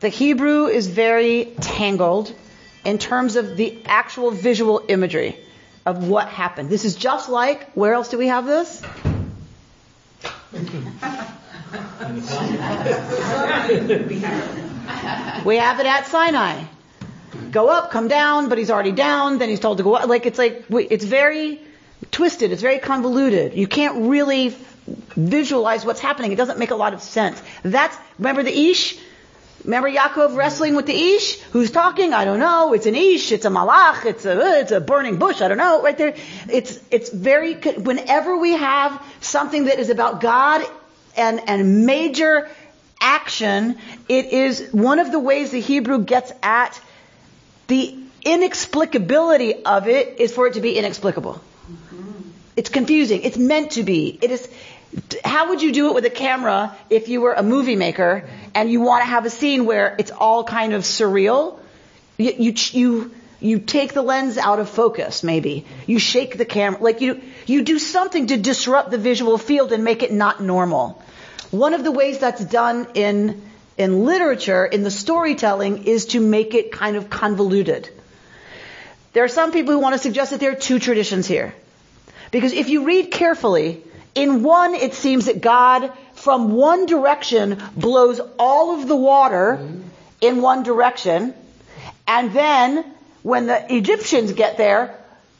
Speaker 2: The Hebrew is very tangled in terms of the actual visual imagery of what happened. This is just like, where else do we have this? <laughs> we have it at Sinai. Go up, come down, but he's already down, then he's told to go up. Like, it's like, it's very twisted, it's very convoluted. You can't really visualize what's happening. It doesn't make a lot of sense. That's, remember the Ish? Remember Yaakov wrestling with the Ish? Who's talking? I don't know. It's an Ish. It's a Malach. It's a, it's a burning bush. I don't know. Right there. It's, it's very, whenever we have something that is about God and, and major action, it is one of the ways the Hebrew gets at the inexplicability of it is for it to be inexplicable. Mm-hmm. It's confusing. It's meant to be. It is, how would you do it with a camera if you were a movie maker and you want to have a scene where it's all kind of surreal? You, you, you, you take the lens out of focus, maybe. You shake the camera, like you, you do something to disrupt the visual field and make it not normal. One of the ways that's done in, in literature, in the storytelling, is to make it kind of convoluted. There are some people who want to suggest that there are two traditions here. Because if you read carefully, in one, it seems that God, from one direction, blows all of the water in one direction, and then, when the Egyptians get there,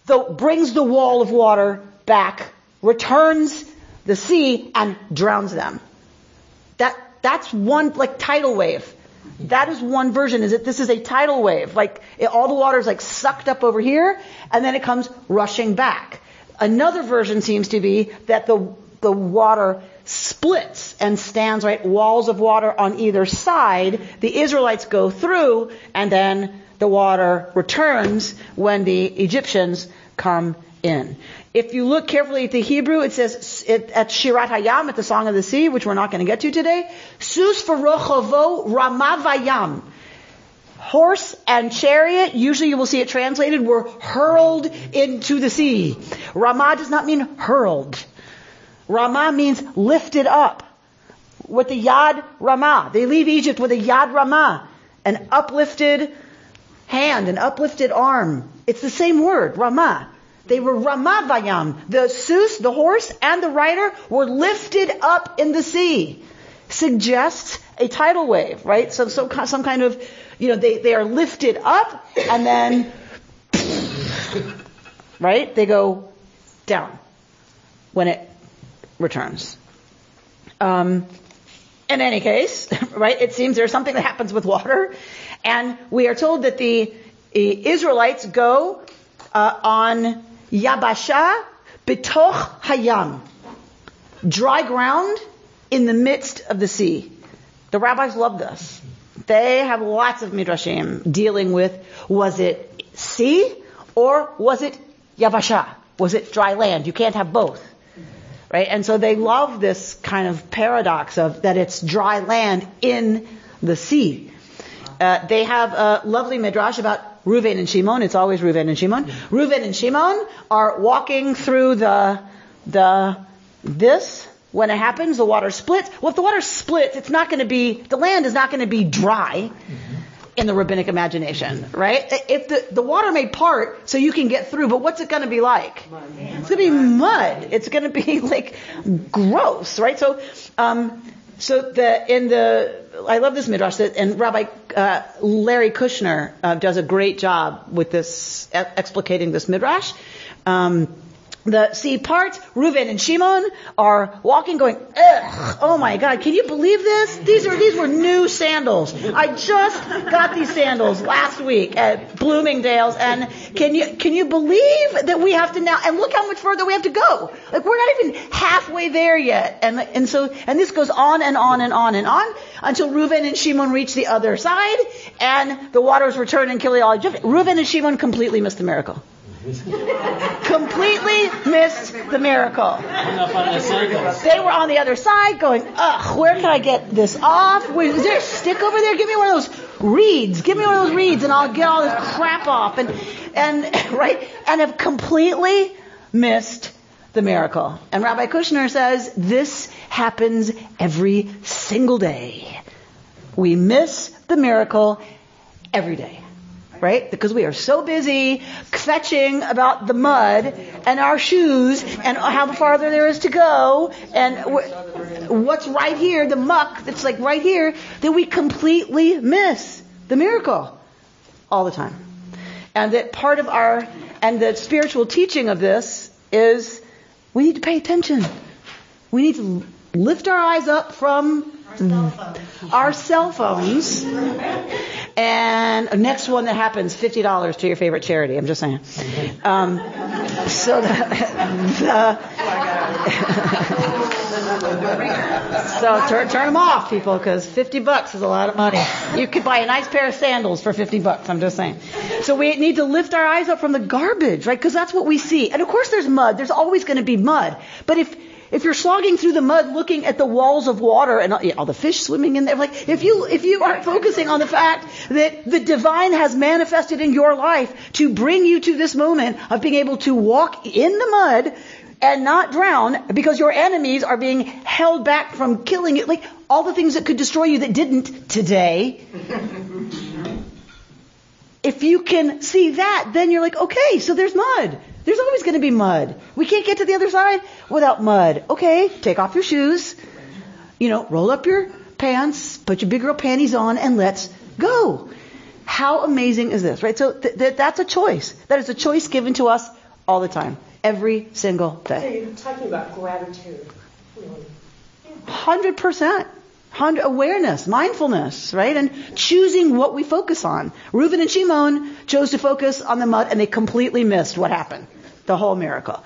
Speaker 2: the, brings the wall of water back, returns the sea, and drowns them. That, that's one, like, tidal wave. That is one version, is that this is a tidal wave. Like, it, all the water is like sucked up over here, and then it comes rushing back. Another version seems to be that the, the water splits and stands right walls of water on either side. The Israelites go through and then the water returns when the Egyptians come in. If you look carefully at the Hebrew, it says it, at Shirat Hayam, at the Song of the Sea, which we're not going to get to today, Sus v'rochovo ramavayam horse and chariot, usually you will see it translated, were hurled into the sea. Ramah does not mean hurled. Ramah means lifted up. With the Yad Ramah. They leave Egypt with a Yad Ramah. An uplifted hand, an uplifted arm. It's the same word, Ramah. They were ramavayam. The sus, the horse, and the rider were lifted up in the sea. Suggests a tidal wave, right? So some kind of, you know, they, they are lifted up and then, right? They go down when it returns. Um, in any case, <laughs> right, it seems there's something that happens with water, and we are told that the Israelites go uh, on Yabasha bitoch hayam, dry ground in the midst of the sea. The rabbis love this. They have lots of midrashim dealing with was it sea or was it yavasha? Was it dry land? You can't have both. Right? And so they love this kind of paradox of that it's dry land in the sea. Uh, they have a lovely midrash about Reuven and Shimon. It's always Reuven and Shimon. Reuven and Shimon are walking through the the this when it happens. The water splits. Well, if the water splits, it's not going to be the land is not going to be dry. Mm-hmm in the rabbinic imagination, right? If the, the water may part so you can get through, but what's it going to be like? It's going to be mud. It's going to be <laughs> like gross, right? So, um, so the in the I love this midrash that, and Rabbi uh, Larry Kushner uh, does a great job with this explicating this midrash. Um, the sea part, Reuven and Shimon are walking going, ugh, oh my God, can you believe this? These are, these were new sandals. I just got these sandals last week at Bloomingdale's and can you, can you believe that we have to now, and look how much further we have to go. Like we're not even halfway there yet. And, and so, and this goes on and on and on and on until Reuven and Shimon reach the other side and the waters return and kill all Egypt. Reuven and Shimon completely missed the miracle. <laughs> Completely missed the miracle. They were on the other side going, ugh, where can I get this off? Is there a stick over there? Give me one of those reeds. Give me one of those reeds and I'll get all this crap off. And, and, <laughs> right? And have completely missed the miracle. And Rabbi Kushner says this happens every single day. We miss the miracle every day right? Because we are so busy kvetching about the mud and our shoes and how farther there is to go and what's right here, the muck that's like right here, that we completely miss the miracle all the time. And that part of our, and the spiritual teaching of this is we need to pay attention. We need to lift our eyes up from our cell phones. And next one that happens, fifty dollars to your favorite charity. I'm just saying. Um, so the, the <laughs> so turn, turn them off, people, because fifty bucks is a lot of money. You could buy a nice pair of sandals for fifty bucks. I'm just saying. So we need to lift our eyes up from the garbage, right? Because that's what we see. And of course, there's mud. There's always going to be mud. But if if you're slogging through the mud looking at the walls of water and all the fish swimming in there, like if you if you aren't focusing on the fact that the divine has manifested in your life to bring you to this moment of being able to walk in the mud and not drown because your enemies are being held back from killing you, like all the things that could destroy you that didn't today. <laughs> if you can see that, then you're like, okay, so there's mud. There's always going to be mud. We can't get to the other side without mud. Okay, take off your shoes. You know, roll up your pants, put your big girl panties on, and let's go. How amazing is this, right? So th- th- that's a choice. That is a choice given to us all the time, every single day.
Speaker 9: So you're talking about gratitude,
Speaker 2: Hundred percent. Awareness, mindfulness, right? And choosing what we focus on. Reuven and Shimon chose to focus on the mud and they completely missed what happened. The whole miracle.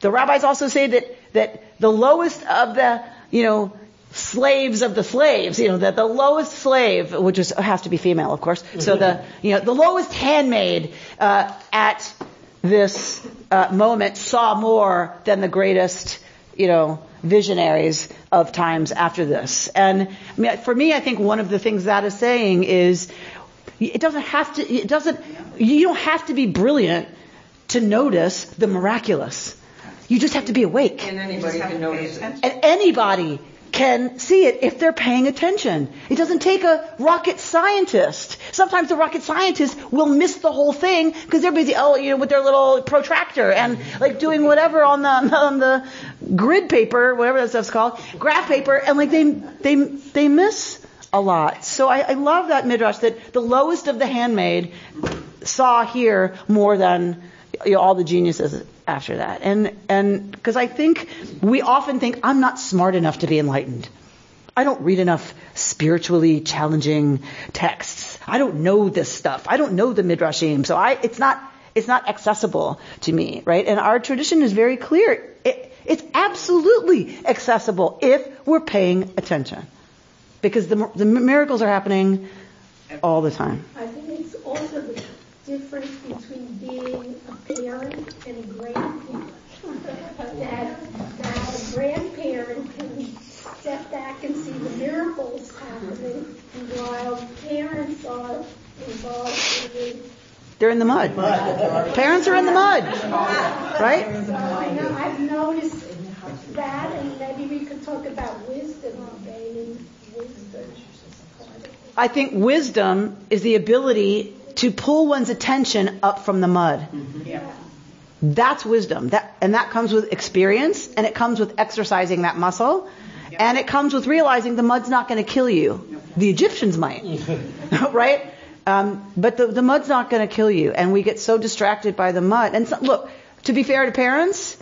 Speaker 2: The rabbis also say that, that the lowest of the, you know, slaves of the slaves, you know, that the lowest slave, which is, has to be female, of course, so the, you know, the lowest handmaid, uh, at this, uh, moment saw more than the greatest, you know, visionaries of times after this. And I mean, for me, I think one of the things that is saying is, it doesn't have to, it doesn't, you don't have to be brilliant to notice the miraculous. You just have to be awake.
Speaker 9: And anybody can notice it. And
Speaker 2: anybody can see it if they're paying attention. It doesn't take a rocket scientist. sometimes the rocket scientists will miss the whole thing because they're busy, oh, you know, with their little protractor and like doing whatever on the on the grid paper, whatever that stuff's called, graph paper, and like they they they miss a lot. So I, I love that midrash that the lowest of the handmaid saw here more than you know, all the geniuses after that. And and because I think we often think I'm not smart enough to be enlightened. I don't read enough spiritually challenging texts. I don't know this stuff. I don't know the midrashim. So I it's not it's not accessible to me, right? And our tradition is very clear. It, it's absolutely accessible if we're paying attention. Because the, the miracles are happening all the time.
Speaker 3: I think it's also the difference between being a parent and a grandparent. that, that a grandparent can step back and see the miracles happening, while parents are involved in
Speaker 2: they're in the mud. Parents are in the mud, right?
Speaker 3: So I know, I've noticed that, and maybe we could talk about wisdom, gaining wisdom.
Speaker 2: I think wisdom is the ability to pull one's attention up from the mud. yeah, That's wisdom. That, and that comes with experience, and it comes with exercising that muscle, and it comes with realizing the mud's not going to kill you. The Egyptians might, <laughs> right? Um, but the, the mud's not going to kill you, and we get so distracted by the mud. And so, look, to be fair to parents,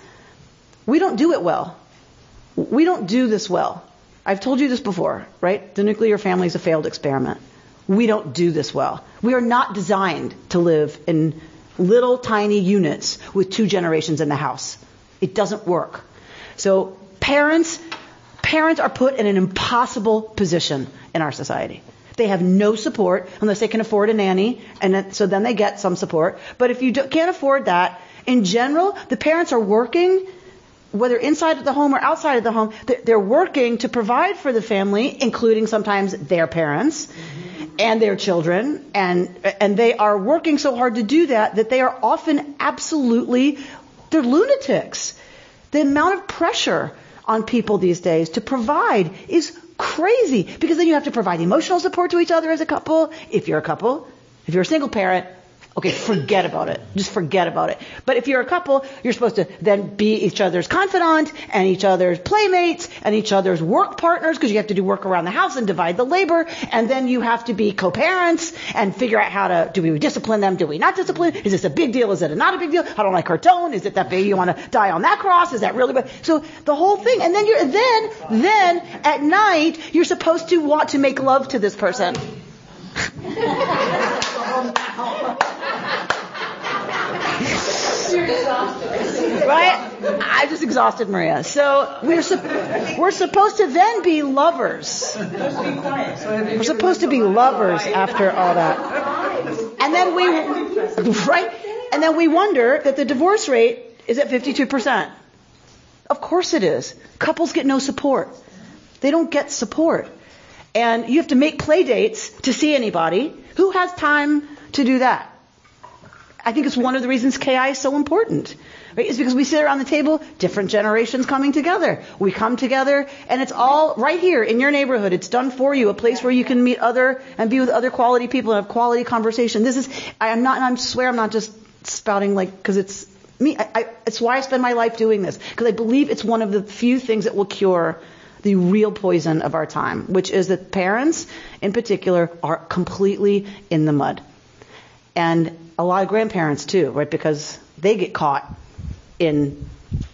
Speaker 2: we don't do it well. We don't do this well. I've told you this before, right? The nuclear family is a failed experiment. We don't do this well. We are not designed to live in little tiny units with two generations in the house. It doesn't work. So parents, parents are put in an impossible position in our society. They have no support unless they can afford a nanny, and so then they get some support. But if you can't afford that, in general, the parents are working whether inside of the home or outside of the home, they're working to provide for the family, including sometimes their parents and their children, and and they are working so hard to do that that they are often absolutely they're lunatics. The amount of pressure on people these days to provide is crazy because then you have to provide emotional support to each other as a couple. If you're a couple, if you're a single parent, Okay, forget about it. Just forget about it. But if you're a couple, you're supposed to then be each other's confidant and each other's playmates and each other's work partners because you have to do work around the house and divide the labor. And then you have to be co-parents and figure out how to, do we discipline them? Do we not discipline? Is this a big deal? Is it not a big deal? I don't like her tone. Is it that baby You want to die on that cross? Is that really big? So the whole thing. And then you're, then, then at night, you're supposed to want to make love to this person. <laughs> right? I just exhausted Maria. So we're su- we're supposed to then be lovers. We're supposed to be lovers after all that, and then we right, and then we wonder that the divorce rate is at 52 percent. Of course it is. Couples get no support. They don't get support. And you have to make play dates to see anybody. Who has time to do that? I think it's one of the reasons KI is so important. Right? It's because we sit around the table, different generations coming together. We come together, and it's all right here in your neighborhood. It's done for you, a place where you can meet other and be with other quality people and have quality conversation. This is, I am not, I swear I'm not just spouting like, because it's me. I, I, it's why I spend my life doing this, because I believe it's one of the few things that will cure the real poison of our time, which is that parents, in particular, are completely in the mud. And a lot of grandparents too, right? Because they get caught in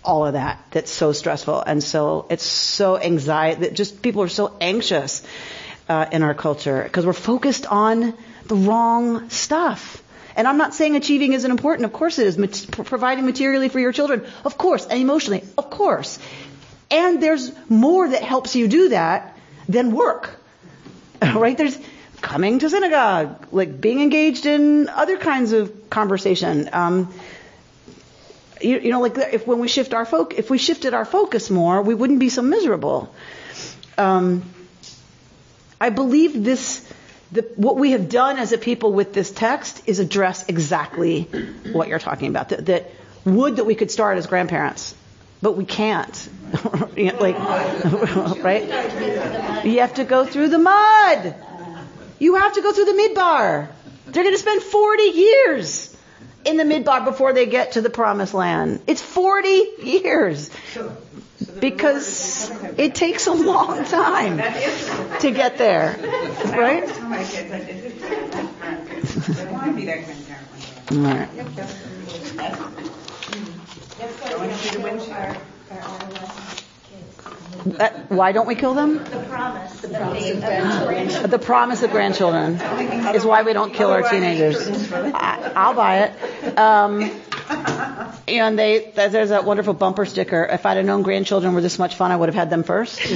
Speaker 2: all of that. That's so stressful, and so it's so anxiety. That just people are so anxious uh, in our culture because we're focused on the wrong stuff. And I'm not saying achieving isn't important. Of course it is. Mat- providing materially for your children, of course, and emotionally, of course. And there's more that helps you do that than work. <laughs> right? There's coming to synagogue, like being engaged in other kinds of conversation. Um, you, you, know, like if when we shift our focus, if we shifted our focus more, we wouldn't be so miserable. Um, I believe this. The, what we have done as a people with this text is address exactly what you're talking about. That, that would that we could start as grandparents, but we can't. <laughs> like, <laughs> right? You have to go through the mud. You have to go through the midbar. They're going to spend 40 years in the midbar before they get to the promised land. It's 40 years. Because it takes a long time to get there. Right? Right. Uh, why don't we kill them?
Speaker 11: The promise, the promise of
Speaker 2: The promise of grandchildren is why we don't kill our teenagers. I, I'll buy it. Um, and they, there's that wonderful bumper sticker. If I'd have known grandchildren were this much fun, I would have had them first. <laughs>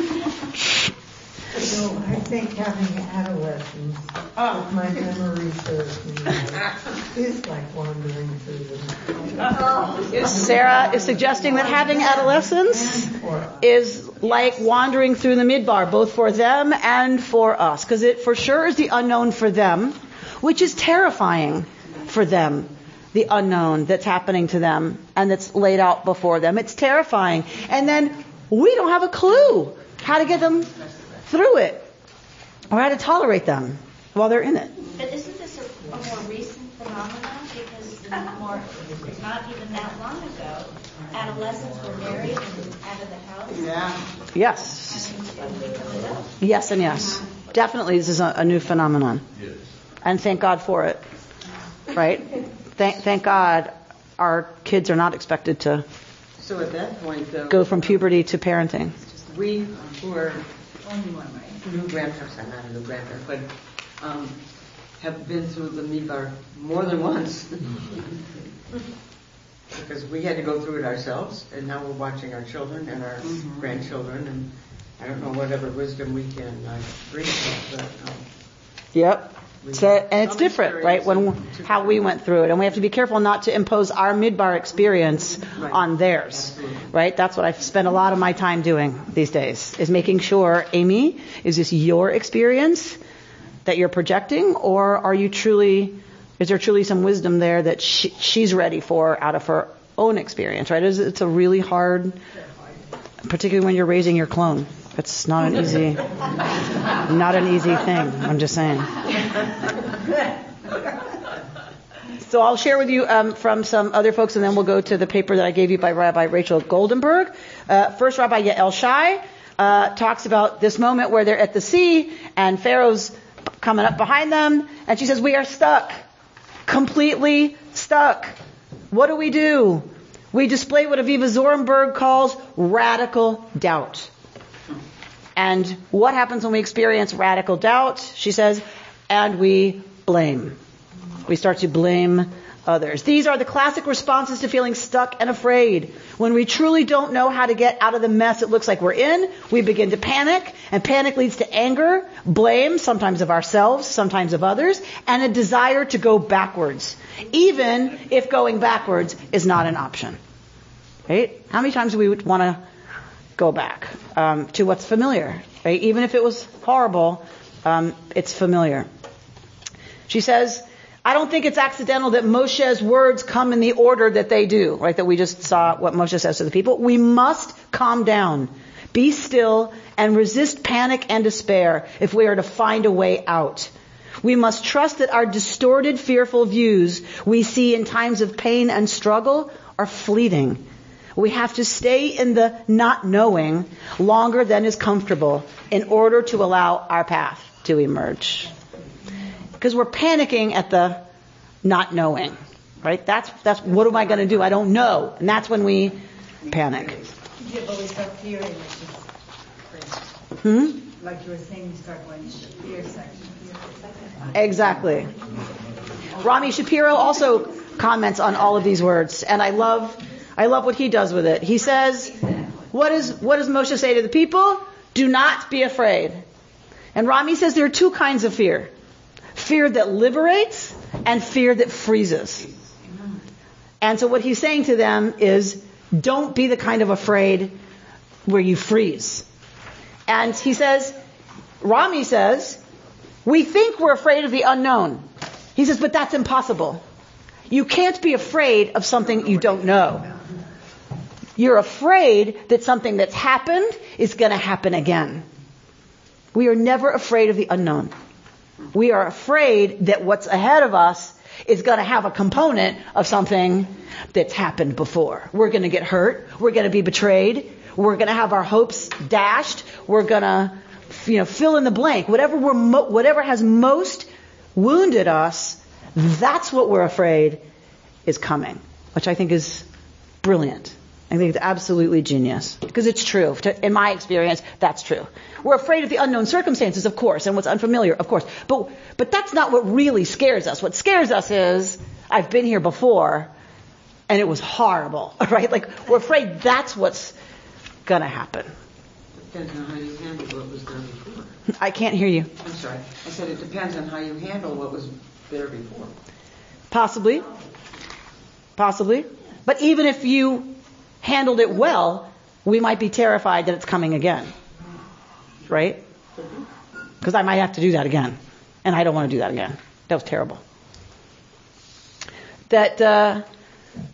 Speaker 2: <laughs>
Speaker 7: So I think having adolescence, oh. if my memory serves me, is like wandering through the.
Speaker 2: Sarah is suggesting that having adolescence is like wandering through the midbar, both for them and for us, because it for sure is the unknown for them, which is terrifying for them. The unknown that's happening to them and that's laid out before them. It's terrifying. And then we don't have a clue how to get them through it or how to tolerate them while they're in it.
Speaker 11: But isn't this a, a more recent phenomenon? Because in more, not even that long ago, adolescents were married and out of the house.
Speaker 2: Yeah. Yes. Yes and yes. Definitely this is a, a new phenomenon.
Speaker 12: Yes.
Speaker 2: And thank God for it. Right? Thank, thank God our kids are not expected to
Speaker 13: So at that point, though,
Speaker 2: go from puberty to parenting.
Speaker 13: we who are new grandparents, I'm not a new grandparent, but um, have been through the midbar more than once. <laughs> because we had to go through it ourselves, and now we're watching our children and our grandchildren, and I don't know whatever wisdom we can uh, bring to that, but um,
Speaker 2: Yep. So, and it's different, right? When how we went through it, and we have to be careful not to impose our midbar experience on theirs, right? That's what I spend a lot of my time doing these days, is making sure, Amy, is this your experience that you're projecting, or are you truly, is there truly some wisdom there that she, she's ready for out of her own experience, right? It's, it's a really hard, particularly when you're raising your clone. It's not an easy, not an easy thing. I'm just saying. So I'll share with you um, from some other folks, and then we'll go to the paper that I gave you by Rabbi Rachel Goldenberg. Uh, first, Rabbi Yael Shy uh, talks about this moment where they're at the sea, and Pharaoh's coming up behind them, and she says, "We are stuck, completely stuck. What do we do? We display what Avivah Zornberg calls radical doubt." And what happens when we experience radical doubt? She says, and we blame. We start to blame others. These are the classic responses to feeling stuck and afraid. When we truly don't know how to get out of the mess it looks like we're in, we begin to panic, and panic leads to anger, blame, sometimes of ourselves, sometimes of others, and a desire to go backwards, even if going backwards is not an option. Right? How many times do we want to go back um, to what's familiar? Right? Even if it was horrible, um, it's familiar. She says, I don't think it's accidental that Moshe's words come in the order that they do, right? That we just saw what Moshe says to the people. We must calm down, be still, and resist panic and despair if we are to find a way out. We must trust that our distorted, fearful views we see in times of pain and struggle are fleeting. We have to stay in the not knowing longer than is comfortable in order to allow our path to emerge because we're panicking at the not knowing, right? That's that's what am I going to do? I don't know, and that's when we panic.
Speaker 14: Yeah, but we start fearing
Speaker 2: Hmm.
Speaker 14: Like you were saying, you start going to fear section.
Speaker 2: Exactly. Rami Shapiro also comments on all of these words, and I love I love what he does with it. He says, "What is what does Moshe say to the people? Do not be afraid." And Rami says there are two kinds of fear: fear that liberates and fear that freezes. And so what he's saying to them is, don't be the kind of afraid where you freeze. And he says, Rami says, we think we're afraid of the unknown. He says, but that's impossible. You can't be afraid of something you don't know. You're afraid that something that's happened is going to happen again. We are never afraid of the unknown. We are afraid that what's ahead of us is going to have a component of something that's happened before. We're going to get hurt. We're going to be betrayed. We're going to have our hopes dashed. We're going to, you know, fill in the blank. Whatever we're, mo- whatever has most wounded us, that's what we're afraid is coming, which I think is brilliant. I think it's absolutely genius because it's true. In my experience, that's true. We're afraid of the unknown circumstances, of course, and what's unfamiliar, of course. But, but that's not what really scares us. What scares us is, I've been here before, and it was horrible, <laughs> right? Like, we're afraid that's what's gonna happen.
Speaker 13: Depends on how you handle what was there before.
Speaker 2: I can't hear you.
Speaker 13: I'm sorry. I said it depends on how you handle what was there before.
Speaker 2: Possibly. Possibly. But even if you handled it well, we might be terrified that it's coming again. Right? Because I might have to do that again. And I don't want to do that again. That was terrible. That uh,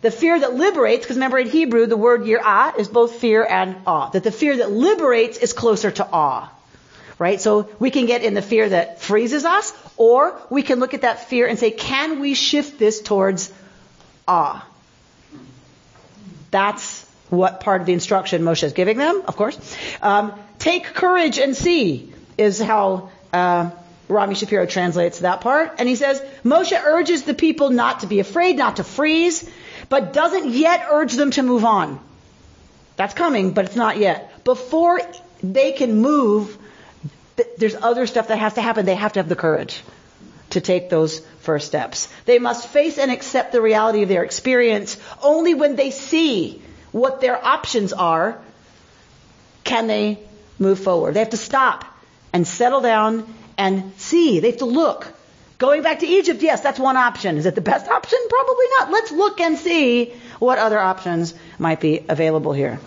Speaker 2: the fear that liberates, because remember in Hebrew the word yirah is both fear and awe. That the fear that liberates is closer to awe. Right? So we can get in the fear that freezes us, or we can look at that fear and say, can we shift this towards awe? That's what part of the instruction Moshe is giving them, of course. Um, take courage and see is how uh, Rami Shapiro translates that part. And he says, Moshe urges the people not to be afraid, not to freeze, but doesn't yet urge them to move on. That's coming, but it's not yet. Before they can move, there's other stuff that has to happen. They have to have the courage to take those first steps. They must face and accept the reality of their experience. Only when they see what their options are can they move forward. They have to stop and settle down and see. They have to look. Going back to Egypt, yes, that's one option. Is it the best option? Probably not. Let's look and see what other options might be available here.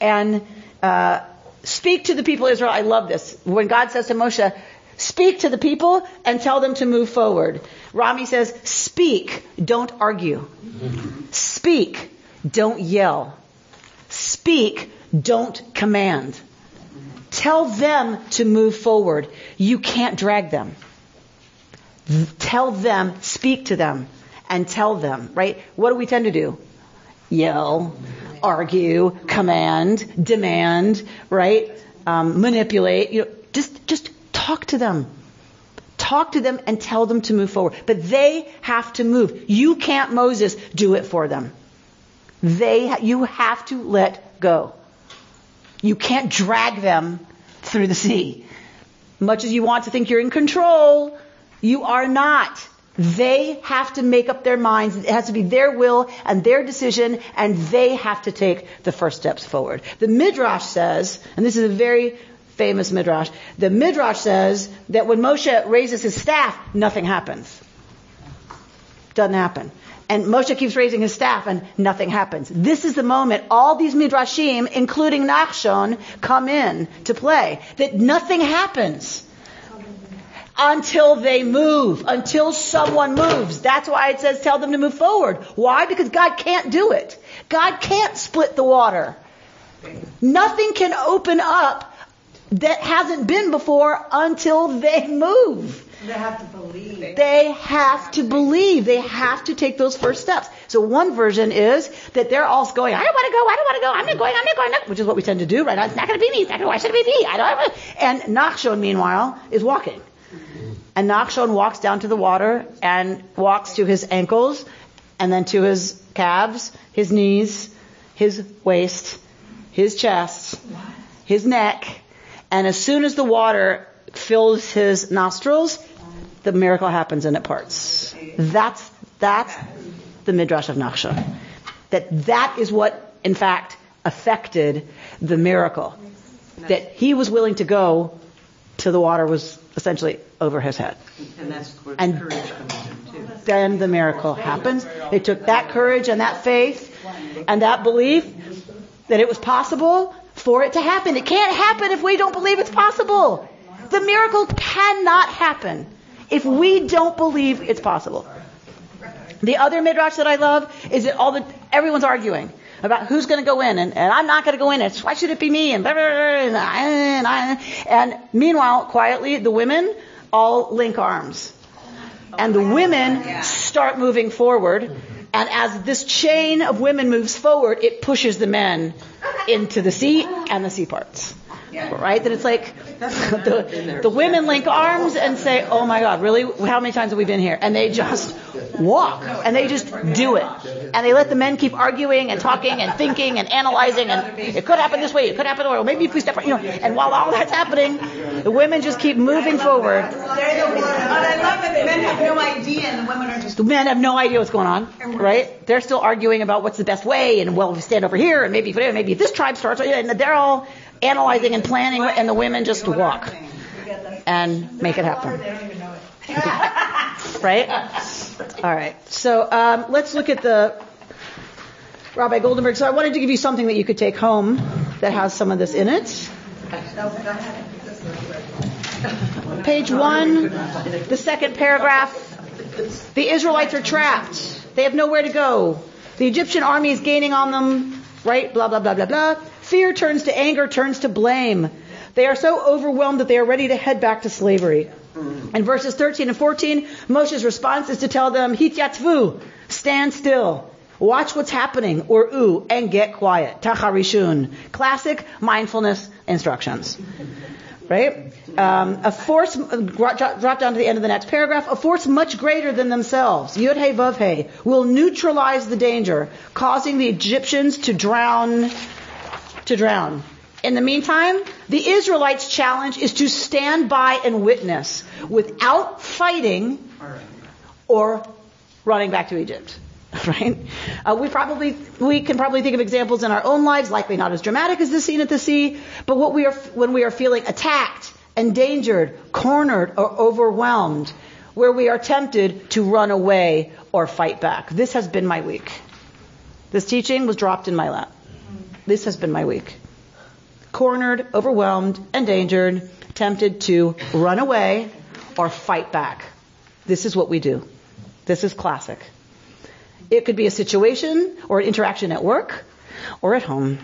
Speaker 2: And uh, speak to the people of Israel. I love this. When God says to Moshe, speak to the people and tell them to move forward. Rami says, speak, don't argue. Speak, don't yell. Speak, don't command. Tell them to move forward. You can't drag them. Tell them, speak to them, and tell them, right? What do we tend to do? Yell, argue, command, demand, right? Um, manipulate. You know, just, just talk to them. Talk to them and tell them to move forward. But they have to move. You can't, Moses, do it for them. They, you have to let go. You can't drag them through the sea. Much as you want to think you're in control, you are not. They have to make up their minds. It has to be their will and their decision, and they have to take the first steps forward. The Midrash says, and this is a very famous Midrash, the Midrash says that when Moshe raises his staff, nothing happens. Doesn't happen. And Moshe keeps raising his staff and nothing happens. This is the moment all these midrashim, including Nachshon, come in to play. That nothing happens until they move, until someone moves. That's why it says tell them to move forward. Why? Because God can't do it. God can't split the water. Nothing can open up that hasn't been before until they move.
Speaker 7: They have to believe.
Speaker 2: They have to believe. They have to take those first steps. So one version is that they're all going, I don't want to go, I don't want to go, I'm not going, I'm not going, not, which is what we tend to do, right? It's not going to be me. It's not going to, why should it be me? I don't And Nachshon, meanwhile, is walking. And Nachshon walks down to the water and walks to his ankles and then to his calves, his knees, his waist, his chest, his neck. And as soon as the water fills his nostrils, the miracle happens and it parts. That's, that's the Midrash of Nachshon. That that is what, in fact, affected the miracle. That he was willing to go till the water was essentially over his head.
Speaker 13: And that's where
Speaker 2: And-
Speaker 13: courage comes in too.
Speaker 2: Then the miracle happens. They took that courage and that faith and that belief that it was possible for it to happen. It can't happen if we don't believe it's possible. The miracle cannot happen if we don't believe it's possible. The other midrash that I love is that all the everyone's arguing. about who's going to go in, and, and I'm not going to go in. And why should it be me? And blah, blah, blah, and, and, and meanwhile, quietly, the women all link arms, and the women start moving forward. And as this chain of women moves forward, it pushes the men into the sea and the sea parts. Right? That it's like <laughs> the, the women link arms and say, oh my God, really? How many times have we been here? And they just walk and they just do it. And they let the men keep arguing and talking and thinking and analyzing and it could happen this way, it could happen or maybe if we step, you know, and while all that's happening, the women just keep moving forward.
Speaker 12: But I love that the men have no idea and the women are just.
Speaker 2: The men have no idea what's going on, right? They're still arguing about what's the best way and well, we stand over here and maybe maybe if this tribe starts, and they're all analyzing and planning, and the women just walk and make it happen. <laughs> right? All right. So um, let's look at the Rabbi Goldenberg. So I wanted to give you something that you could take home that has some of this in it. Page one, the second paragraph. The Israelites are trapped. They have nowhere to go. The Egyptian army is gaining on them, right? Blah, blah, blah, blah, blah. Fear turns to anger, turns to blame. They are so overwhelmed that they are ready to head back to slavery. In verses 13 and 14, Moshe's response is to tell them, Hityatzvu, stand still. Watch what's happening, or ooh, and get quiet. Tacharishun. Classic mindfulness instructions. Right? Um, a force, drop down to the end of the next paragraph, a force much greater than themselves, Yud He Vav will neutralize the danger, causing the Egyptians to drown, to drown. In the meantime, the Israelites' challenge is to stand by and witness without fighting or running back to Egypt. <laughs> Right? Uh, we probably we can probably think of examples in our own lives, likely not as dramatic as the scene at the sea, but what we are when we are feeling attacked, endangered, cornered, or overwhelmed, where we are tempted to run away or fight back. This has been my week. This teaching was dropped in my lap. This has been my week cornered, overwhelmed, endangered, tempted to run away or fight back. This is what we do. This is classic. It could be a situation or an interaction at work or at home.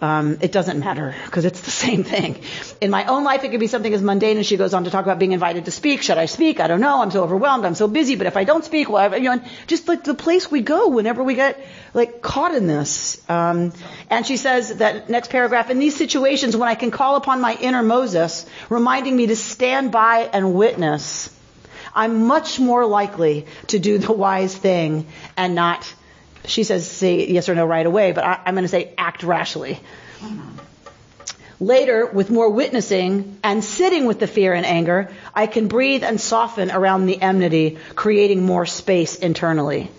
Speaker 2: Um, it doesn't matter because it's the <laughs> same thing. In my own life, it could be something as mundane as she goes on to talk about being invited to speak. Should I speak? I don't know. I'm so overwhelmed. I'm so busy. But if I don't speak, well, you know, just like the place we go whenever we get like caught in this. Um, and she says that next paragraph, in these situations when I can call upon my inner Moses, reminding me to stand by and witness, I'm much more likely to do the wise thing and not she says say yes or no right away, but I, am going to say act rashly. Later, with more witnessing and sitting with the fear and anger, I can breathe and soften around the enmity, creating more space internally.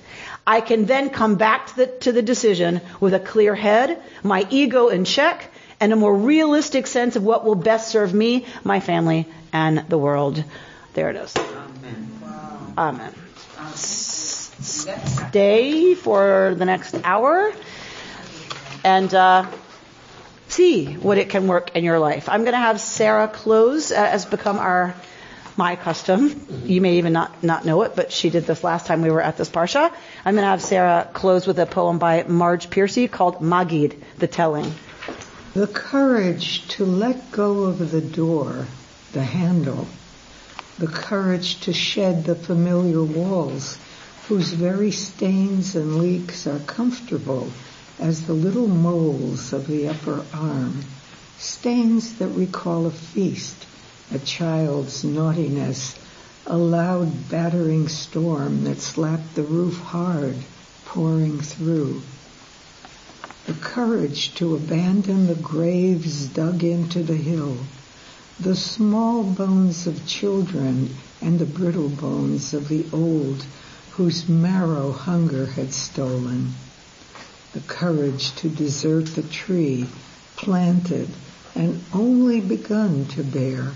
Speaker 2: I can then come back to the, to the decision with a clear head, my ego in check, and a more realistic sense of what will best serve me, my family, and the world. There it is. Amen. Wow. Amen stay for the next hour and uh, see what it can work in your life. I'm going to have Sarah close, uh, as become our my custom. You may even not, not know it, but she did this last time we were at this parsha. I'm going to have Sarah close with a poem by Marge Piercy called Maggid, the Telling.
Speaker 7: The courage to let go of the door, the handle, the courage to shed the familiar walls whose very stains and leaks are comfortable as the little moles of the upper arm, stains that recall a feast, a child's naughtiness, a loud battering storm that slapped the roof hard, pouring through. The courage to abandon the graves dug into the hill, the small bones of children and the brittle bones of the old whose marrow hunger had stolen, the courage to desert the tree planted and only begun to bear,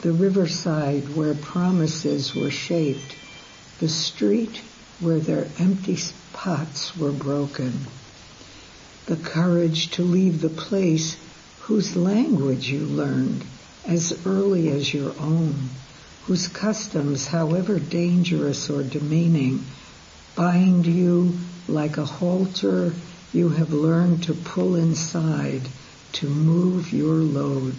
Speaker 7: the riverside where promises were shaped, the street where their empty pots were broken, the courage to leave the place whose language you learned as early as your own, whose customs, however dangerous or demeaning, bind you like a halter You have learned to pull inside, to move your load.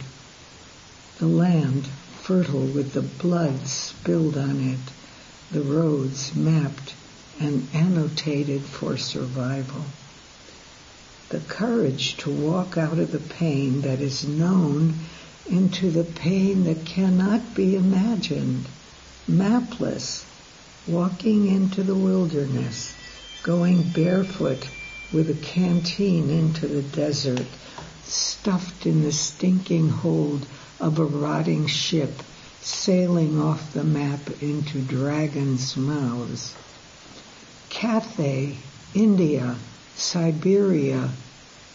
Speaker 7: The land, fertile with the blood spilled on it, the roads mapped and annotated for survival. The courage to walk out of the pain that is known into the pain that cannot be imagined, mapless, walking into the wilderness, going barefoot with a canteen into the desert, stuffed in the stinking hold of a rotting ship sailing off the map into dragons' mouths. Cathay, India, Siberia,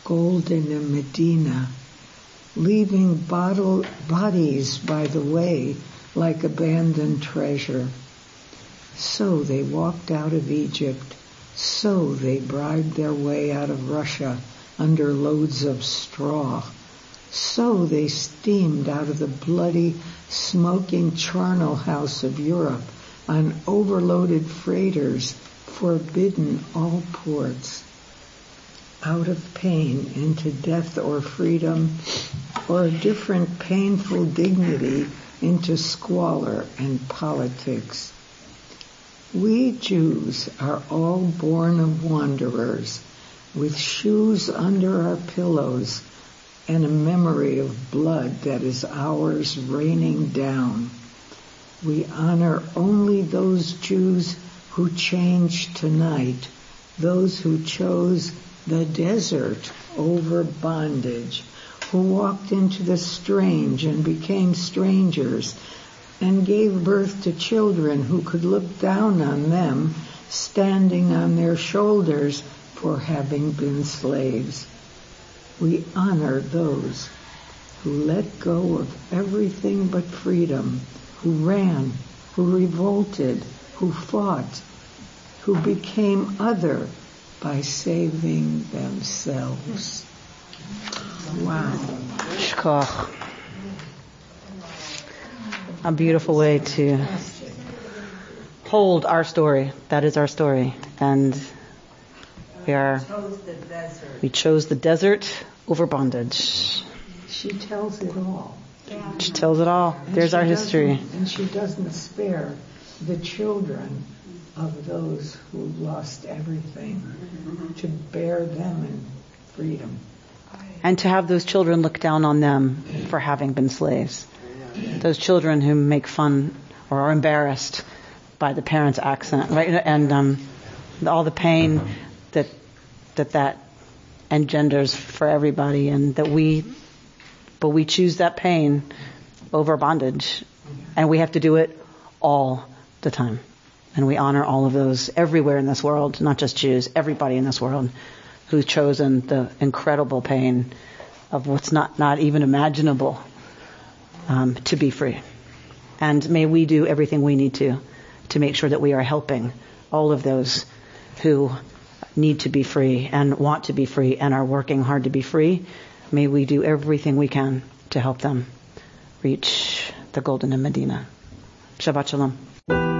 Speaker 7: Goldene Medina, leaving bottle, bodies by the way like abandoned treasure. So they walked out of Egypt. So they bribed their way out of Russia under loads of straw. So they steamed out of the bloody, smoking charnel house of Europe on overloaded freighters forbidden all ports. Out of pain into death or freedom or a different painful dignity into squalor and politics. We Jews are all born of wanderers with shoes under our pillows and a memory of blood that is ours raining down. We honor only those Jews who changed tonight, those who chose the desert over bondage, who walked into the strange and became strangers, and gave birth to children who could look down on them, standing on their shoulders for having been slaves. We honor those who let go of everything but freedom, who ran, who revolted, who fought, who became other by saving themselves. Wow.
Speaker 2: Shkoyach. A beautiful way to hold our story. That is our story. And we are, we chose the desert over bondage.
Speaker 7: She tells it all.
Speaker 2: She tells it all.
Speaker 7: And
Speaker 2: There's our history.
Speaker 7: And she doesn't spare the children of those who lost everything to bear them in freedom.
Speaker 2: And to have those children look down on them for having been slaves. Those children who make fun or are embarrassed by the parents' accent, right? And um, all the pain that that that engenders for everybody, and that we, but we choose that pain over bondage, and we have to do it all the time. And we honor all of those everywhere in this world, not just Jews, everybody in this world who's chosen the incredible pain of what's not, not even imaginable um, to be free. And may we do everything we need to to make sure that we are helping all of those who need to be free and want to be free and are working hard to be free. May we do everything we can to help them reach the golden in Medina. Shabbat Shalom.